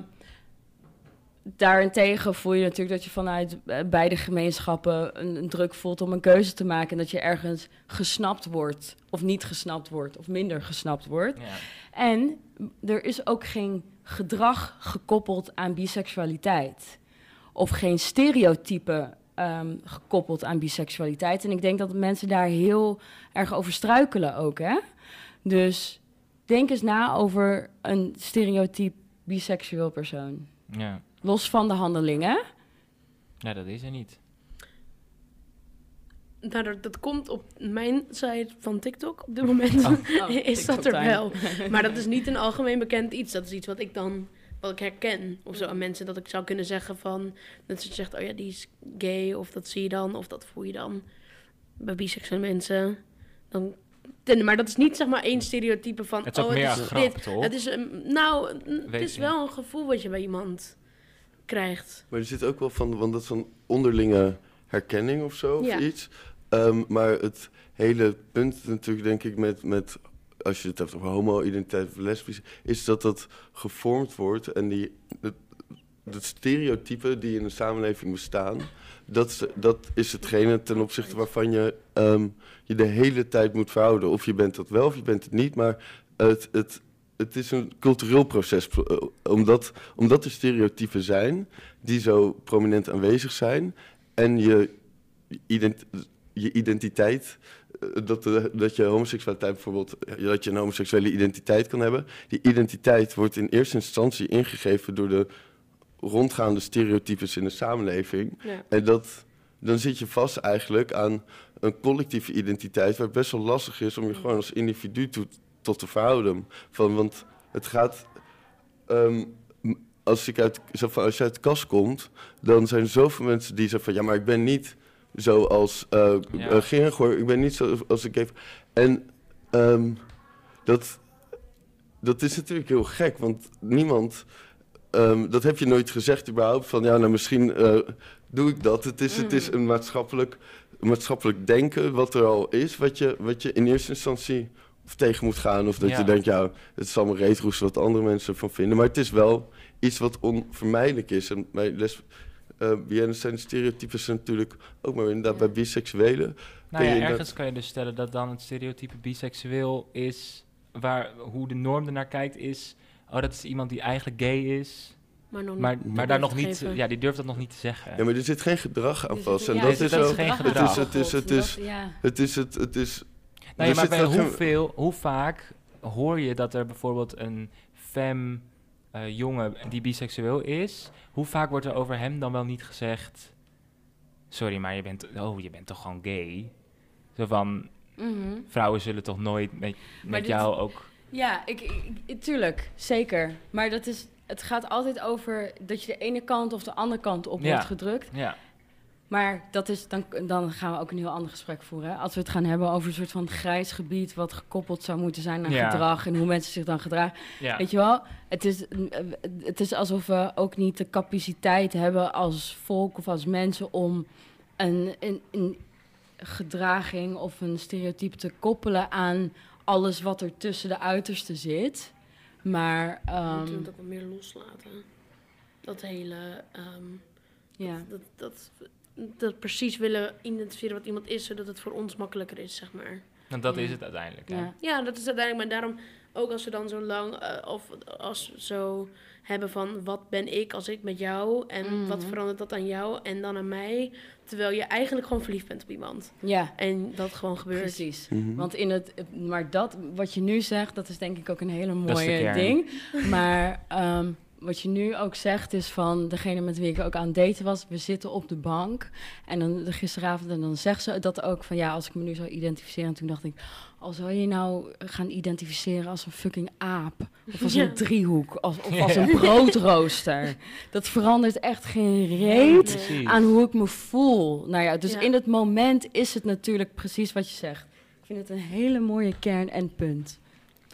S3: daarentegen voel je natuurlijk dat je vanuit eh, beide gemeenschappen een, een druk voelt om een keuze te maken. En dat je ergens gesnapt wordt, of niet gesnapt wordt, of minder gesnapt wordt.
S2: Ja.
S3: En er is ook geen gedrag gekoppeld aan biseksualiteit. Of geen stereotype ehm, gekoppeld aan biseksualiteit. En ik denk dat mensen daar heel erg over struikelen ook, hè? Dus denk eens na over een stereotyp biseksueel persoon.
S2: Ja.
S3: Los van de handelingen.
S2: ja, dat is er niet.
S1: Nou, dat, dat komt op mijn site van TikTok op dit moment.
S3: Oh,
S1: is dat er wel. Maar dat is niet een algemeen bekend iets. Dat is iets wat ik dan wat ik herken. Of zo aan mensen dat ik zou kunnen zeggen van... Dat ze zegt, oh ja, die is gay. Of dat zie je dan. Of dat voel je dan. Bij biseksuele mensen. Dan, ten- maar dat is niet zeg maar één stereotype van...
S2: Het is ook
S1: oh,
S2: meer
S1: het is
S2: grap,
S1: dit.
S2: toch?
S1: Het is, een- nou,
S2: Weet
S1: het is
S2: je.
S1: wel een gevoel wat je bij iemand krijgt.
S5: Maar er zit ook wel van, want dat is een onderlinge herkenning of zo, of
S1: Ja.
S5: iets. Ehm, maar het hele punt natuurlijk, denk ik, met, met als je het hebt over homo-identiteit of lesbisch, is dat dat gevormd wordt en die, het, het stereotypen die in de samenleving bestaan, dat, is- dat is hetgene ten opzichte waarvan je ehm, je de hele tijd moet verhouden. Of je bent dat wel of je bent het niet, maar het, het, het is een cultureel proces. eh, Omdat, omdat er stereotypen zijn die zo prominent aanwezig zijn en je, ident, je identiteit, eh, dat, de, dat je homoseksualiteit bijvoorbeeld, eh, dat je een homoseksuele identiteit kan hebben, die identiteit wordt in eerste instantie ingegeven door de rondgaande stereotypes in de samenleving.
S1: Ja.
S5: En dat, dan zit je vast eigenlijk aan een collectieve identiteit, waar het best wel lastig is om je gewoon als individu toe, tot te verhouden. Van, want het gaat. ehm, als, ik uit, van, als je uit de kast komt, dan zijn er zoveel mensen die zeggen van ja, maar ik ben niet zoals
S2: Ja.
S5: eh, Gerard, hoor, ik ben niet zoals ik heb. En ehm, dat, dat is natuurlijk heel gek, want niemand. ehm, dat heb je nooit gezegd überhaupt. Van ja, nou misschien eh, doe ik dat. Het is, het is een maatschappelijk, maatschappelijk denken wat er al is, wat je, wat je in eerste instantie tegen moet gaan. Of dat
S2: Ja.
S5: je denkt, ja, het is allemaal reetroes wat andere mensen ervan vinden. Maar het is wel iets wat onvermijdelijk is. En bij les, eh BN'ers zijn stereotypes natuurlijk ook maar inderdaad
S3: Ja.
S5: bij biseksuelen.
S2: Nou ja,
S5: dat-
S2: ergens kan je dus stellen dat dan het stereotype biseksueel is, waar hoe de norm ernaar kijkt is, oh dat is iemand die eigenlijk gay is,
S1: Maar, nog
S2: maar, daar nog niet, ja, die durft dat nog niet te zeggen.
S5: Ja, maar er zit geen gedrag aan
S3: Dus
S5: vast. En dat is
S2: dat is
S5: zo.
S2: geen
S3: gedrag
S2: gedrag.
S5: Het is, het is, het is,
S3: Dat- ja.
S5: het is, het, het is.
S2: Nou
S5: er
S2: maar bij hoeveel, hoe vaak hoor je dat er bijvoorbeeld een femme eh, jongen die biseksueel is, hoe vaak wordt er over hem dan wel niet gezegd, sorry, maar je bent, oh, je bent toch gewoon gay? Zo van,
S3: Mhm.
S2: vrouwen zullen toch nooit met, met
S3: dit-
S2: jou ook...
S3: Ja, ik, ik, ik- tuurlijk, zeker. Maar dat is, het gaat altijd over dat je de ene kant of de andere kant op
S2: Ja.
S3: wordt gedrukt.
S2: Ja,
S3: Maar dat is, dan, dan gaan we ook een heel ander gesprek voeren. Hè? Als we het gaan hebben over een soort van grijs gebied... wat gekoppeld zou moeten zijn aan
S2: Ja.
S3: gedrag... en hoe mensen zich dan gedragen.
S2: Ja.
S3: Weet je wel, het is, het is alsof we ook niet de capaciteit hebben als volk of als mensen om een, een, een gedraging of een stereotype te koppelen aan alles wat er tussen de uitersten zit. Maar
S1: We
S3: ehm,
S1: moeten het ook wat meer loslaten. Dat hele... ehm,
S3: ja.
S1: dat, dat, dat precies willen identificeren wat iemand is, zodat het voor ons makkelijker is, zeg maar.
S2: Want dat
S3: Ja.
S2: is het uiteindelijk. hè.
S3: Ja.
S1: Ja, dat is uiteindelijk, maar daarom ook als we dan zo lang, eh, of als we zo hebben van wat ben ik als ik met jou en wat
S3: Mhm.
S1: verandert dat aan jou en dan aan mij, terwijl je eigenlijk gewoon verliefd bent op iemand.
S3: ja,
S1: En dat gewoon gebeurt.
S3: precies.
S5: Mhm.
S3: Want in het, maar dat, wat je nu zegt, dat is denk ik ook een hele
S2: Dat
S3: mooie ding. Maar ehm, wat je nu ook zegt is van degene met wie ik ook aan het daten was, we zitten op de bank. En dan de- gisteravond, en dan zegt ze dat ook van ja, als ik me nu zou identificeren. En toen dacht ik, al zou je nou gaan identificeren als een fucking aap. Of als
S1: Ja.
S3: een driehoek, als, of als
S2: Ja.
S3: een broodrooster. Dat verandert echt geen reet aan hoe ik me voel. Nou ja, dus
S1: Ja.
S3: in het moment is het natuurlijk precies wat je zegt. Ik vind het een hele mooie kern en punt.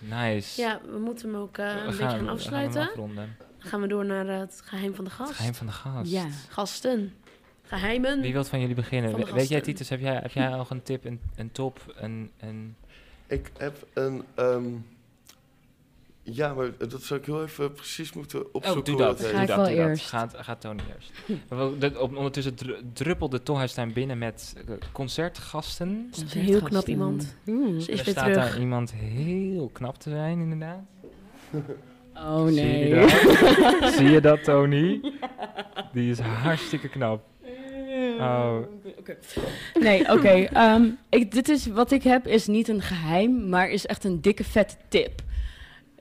S2: Nice.
S1: Ja, we moeten hem ook eh, een
S2: We
S1: beetje
S2: gaan-
S1: gaan
S2: we
S1: afsluiten.
S2: hem afronden.
S1: Dan gaan we door naar eh, het geheim van de
S2: Het
S1: gast.
S2: geheim van de gast.
S3: Ja.
S1: Gasten. Geheimen.
S2: Wie wil van jullie beginnen?
S1: Van
S2: Weet jij. Titus, heb jij, heb jij nog een tip, een, een top, een... een
S5: Ik heb een... ehm, ja, maar dat zou ik heel even precies moeten opzoeken.
S2: oh, doe dat. dat, dat.
S3: eerst.
S2: Gaat, gaat Tony eerst. Dat- op- ondertussen dru- druppelt de Tolhuistuin binnen met eh, concertgasten.
S1: Dat is een heel knap iemand.
S3: Oeh.
S1: Ze is
S2: er
S1: weer
S2: staat
S1: terug.
S2: daar iemand heel knap te zijn, inderdaad.
S3: Oh
S2: Zie
S3: nee.
S2: je dat? Zie je dat, Tony? Die is hartstikke knap. Oh.
S3: Nee, oké. ehm, dit is wat ik heb is niet een geheim, maar is echt een dikke vette tip.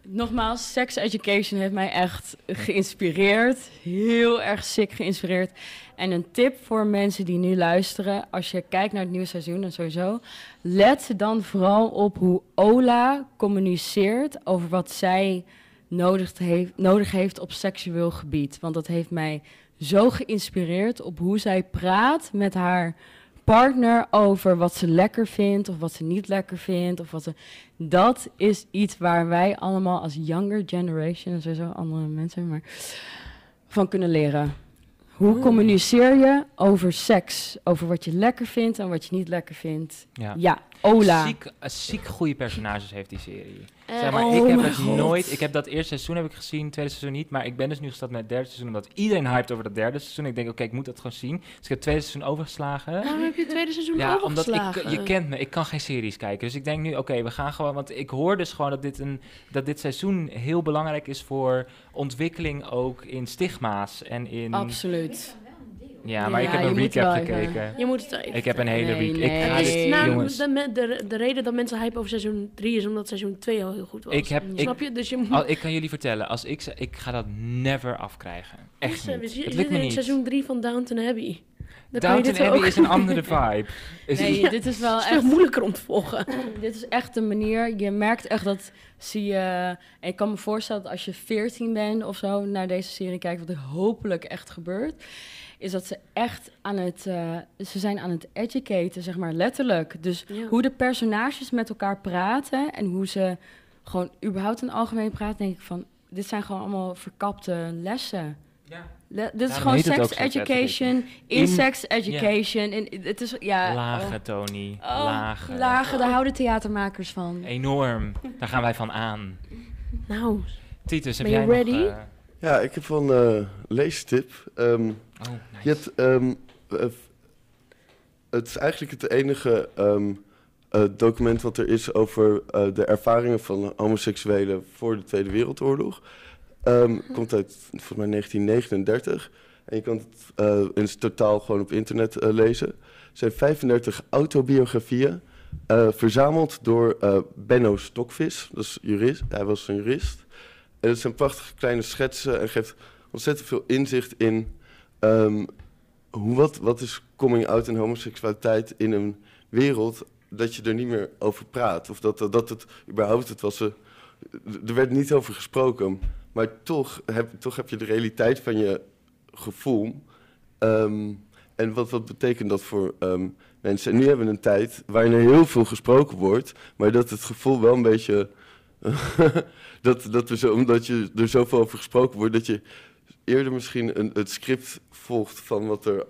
S3: Nogmaals, Sex Education heeft mij echt geïnspireerd. Heel erg sick geïnspireerd. En een tip voor mensen die nu luisteren. Als je kijkt naar het nieuwe seizoen en sowieso. Let dan vooral op hoe Ola communiceert over wat zij nodig heeft, nodig heeft op seksueel gebied. Want dat heeft mij zo geïnspireerd op hoe zij praat met haar partner over wat ze lekker vindt of wat ze niet lekker vindt. Of wat ze... Dat is iets waar wij allemaal als younger generation, en sowieso andere mensen, maar van kunnen leren. Hoe communiceer je over seks? Over wat je lekker vindt en wat je niet lekker vindt.
S2: Ja.
S3: Ja, Ola.
S2: Ziek, ziek goede personages heeft die serie.
S1: Eh,
S2: Zeg maar,
S3: oh
S2: ik heb het
S3: God.
S2: nooit. Ik heb dat eerste seizoen heb ik gezien, tweede seizoen niet. Maar ik ben dus nu gestart met het derde seizoen. Omdat iedereen hyped over dat derde seizoen. Ik denk, oké, ik moet dat gewoon zien. Dus ik heb het tweede seizoen overgeslagen.
S1: Waarom heb je het tweede seizoen
S2: Ja, omdat ik,
S1: overgeslagen?
S2: je kent me, ik kan geen series kijken. Dus ik denk nu, oké, we gaan gewoon. Want ik hoor dus gewoon dat dit, een, dat dit seizoen heel belangrijk is voor ontwikkeling ook in stigma's. En in.
S3: Absoluut.
S2: Ja, maar
S3: Ja,
S2: ik heb
S3: je
S2: een recap gekeken.
S1: Je moet het even
S2: Ik heb een hele
S3: Nee,
S2: recap.
S3: nee.
S2: Ik
S1: Het is, nou, de, de, de reden dat mensen hype over seizoen 3 is omdat seizoen 2 al heel goed was.
S2: Ik heb, ik,
S1: Snap je? Dus je moet...
S2: al- ik kan jullie vertellen, als ik, ik ga dat never afkrijgen. Echt
S1: Dus,
S2: niet.
S1: we
S2: Het lukt me
S1: in
S2: niet.
S1: seizoen 3 van Downton Abbey. Dan je
S2: Downton Abbey
S1: ook-
S2: is een andere vibe. Is-
S3: Nee,
S1: Ja.
S3: dit is wel
S1: Het is veel
S3: echt
S1: moeilijker om te volgen.
S3: Dit is echt een manier. Je merkt echt dat zie je. En ik kan me voorstellen dat als je 14 bent of zo naar deze serie kijkt, wat er hopelijk echt gebeurt, is dat ze echt aan het. eh, ze zijn aan het educaten, zeg maar letterlijk. Dus
S1: Ja.
S3: hoe de personages met elkaar praten en hoe ze gewoon überhaupt in het algemeen praten, denk ik van. Dit zijn gewoon allemaal verkapte lessen.
S2: Ja.
S3: Le- dit is gewoon sex education, in,
S2: In-
S3: sex education. En het is ja.
S2: Lage,
S3: oh.
S2: Tony.
S3: Oh,
S2: lage.
S3: Lage, daar houden theatermakers van.
S2: Enorm. Daar gaan wij van aan.
S1: Nou,
S2: Titus, heb
S1: Ben je
S2: jij
S1: ready?
S2: nog... eh,
S5: Ja, ik heb wel een eh, leestip. Ehm,
S2: oh, nice.
S5: Je hebt, ehm, eh, het is eigenlijk het enige ehm, eh, document wat er is over eh, de ervaringen van homoseksuelen voor de Tweede Wereldoorlog. Ehm, Komt uit volgens mij 1939. En je kan het in het totaal gewoon op internet lezen. Er zijn 35 autobiografieën verzameld door Benno Stokvis. Dat is jurist. Hij was een jurist. En het zijn prachtige kleine schetsen en geeft ontzettend veel inzicht in ehm, hoe, wat, wat is coming out en homoseksualiteit in een wereld dat je er niet meer over praat. Of dat, dat het überhaupt het was. eh, er werd niet over gesproken. Maar toch heb, toch heb je de realiteit van je gevoel. Ehm, en wat, wat betekent dat voor ehm, mensen? En nu hebben we een tijd waarin er heel veel gesproken wordt, maar dat het gevoel wel een beetje. dat, dat we zo, omdat je er zoveel over gesproken wordt, dat je eerder misschien een, het script volgt van wat er,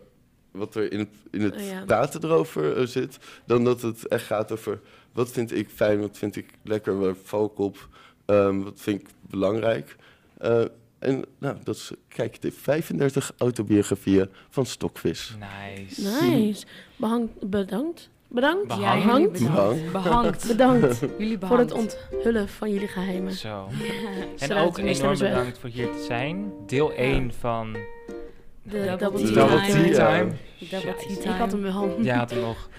S5: wat er in het, in het
S1: Oh ja.
S5: praten erover eh, zit, dan dat het echt gaat over wat vind ik fijn, wat vind ik lekker, waar val ik op, ehm, wat vind ik belangrijk. Eh, en nou, dat is, kijk, de 35 autobiografieën van Stokvis.
S2: Nice.
S1: Nice. Behang, bedankt. Bedankt.
S2: Behang.
S3: Ja, jullie
S1: Behangt.
S3: bedankt. Behangt.
S1: Bedankt
S3: Jullie
S1: voor het onthullen van jullie geheimen.
S2: Zo. En ook enorm bedankt voor hier te zijn. Deel 1 van
S1: De
S3: Double
S1: double
S3: tea
S1: tea.
S5: Double
S3: time.
S2: Time.
S3: Double tea
S1: Ik
S3: time.
S1: had hem wel.
S2: Ja, had hem nog.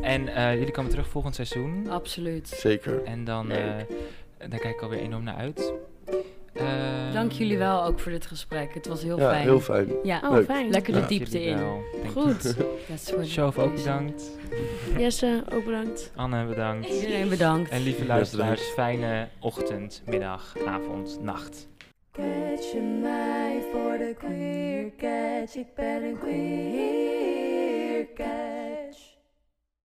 S2: En eh, jullie komen terug volgend seizoen.
S3: Absoluut.
S5: Zeker.
S2: En dan,
S1: Leuk.
S2: eh, daar kijk ik alweer enorm naar uit. Ehm,
S3: Dank jullie wel ook voor dit gesprek. Het was heel
S5: ja,
S3: fijn.
S5: heel fijn.
S3: Ja,
S1: Oh,
S5: Leuk.
S1: fijn.
S3: lekker de
S5: Ja.
S3: diepte in.
S2: wel.
S1: Goed.
S3: It
S2: ook bedankt.
S1: Jesse, ook bedankt.
S2: Anne bedankt.
S3: Iedereen bedankt.
S2: En lieve luisteraars, fijne ochtend, middag, avond, nacht.
S4: Catch je mij voor de queer catch, ik ben een queer catch.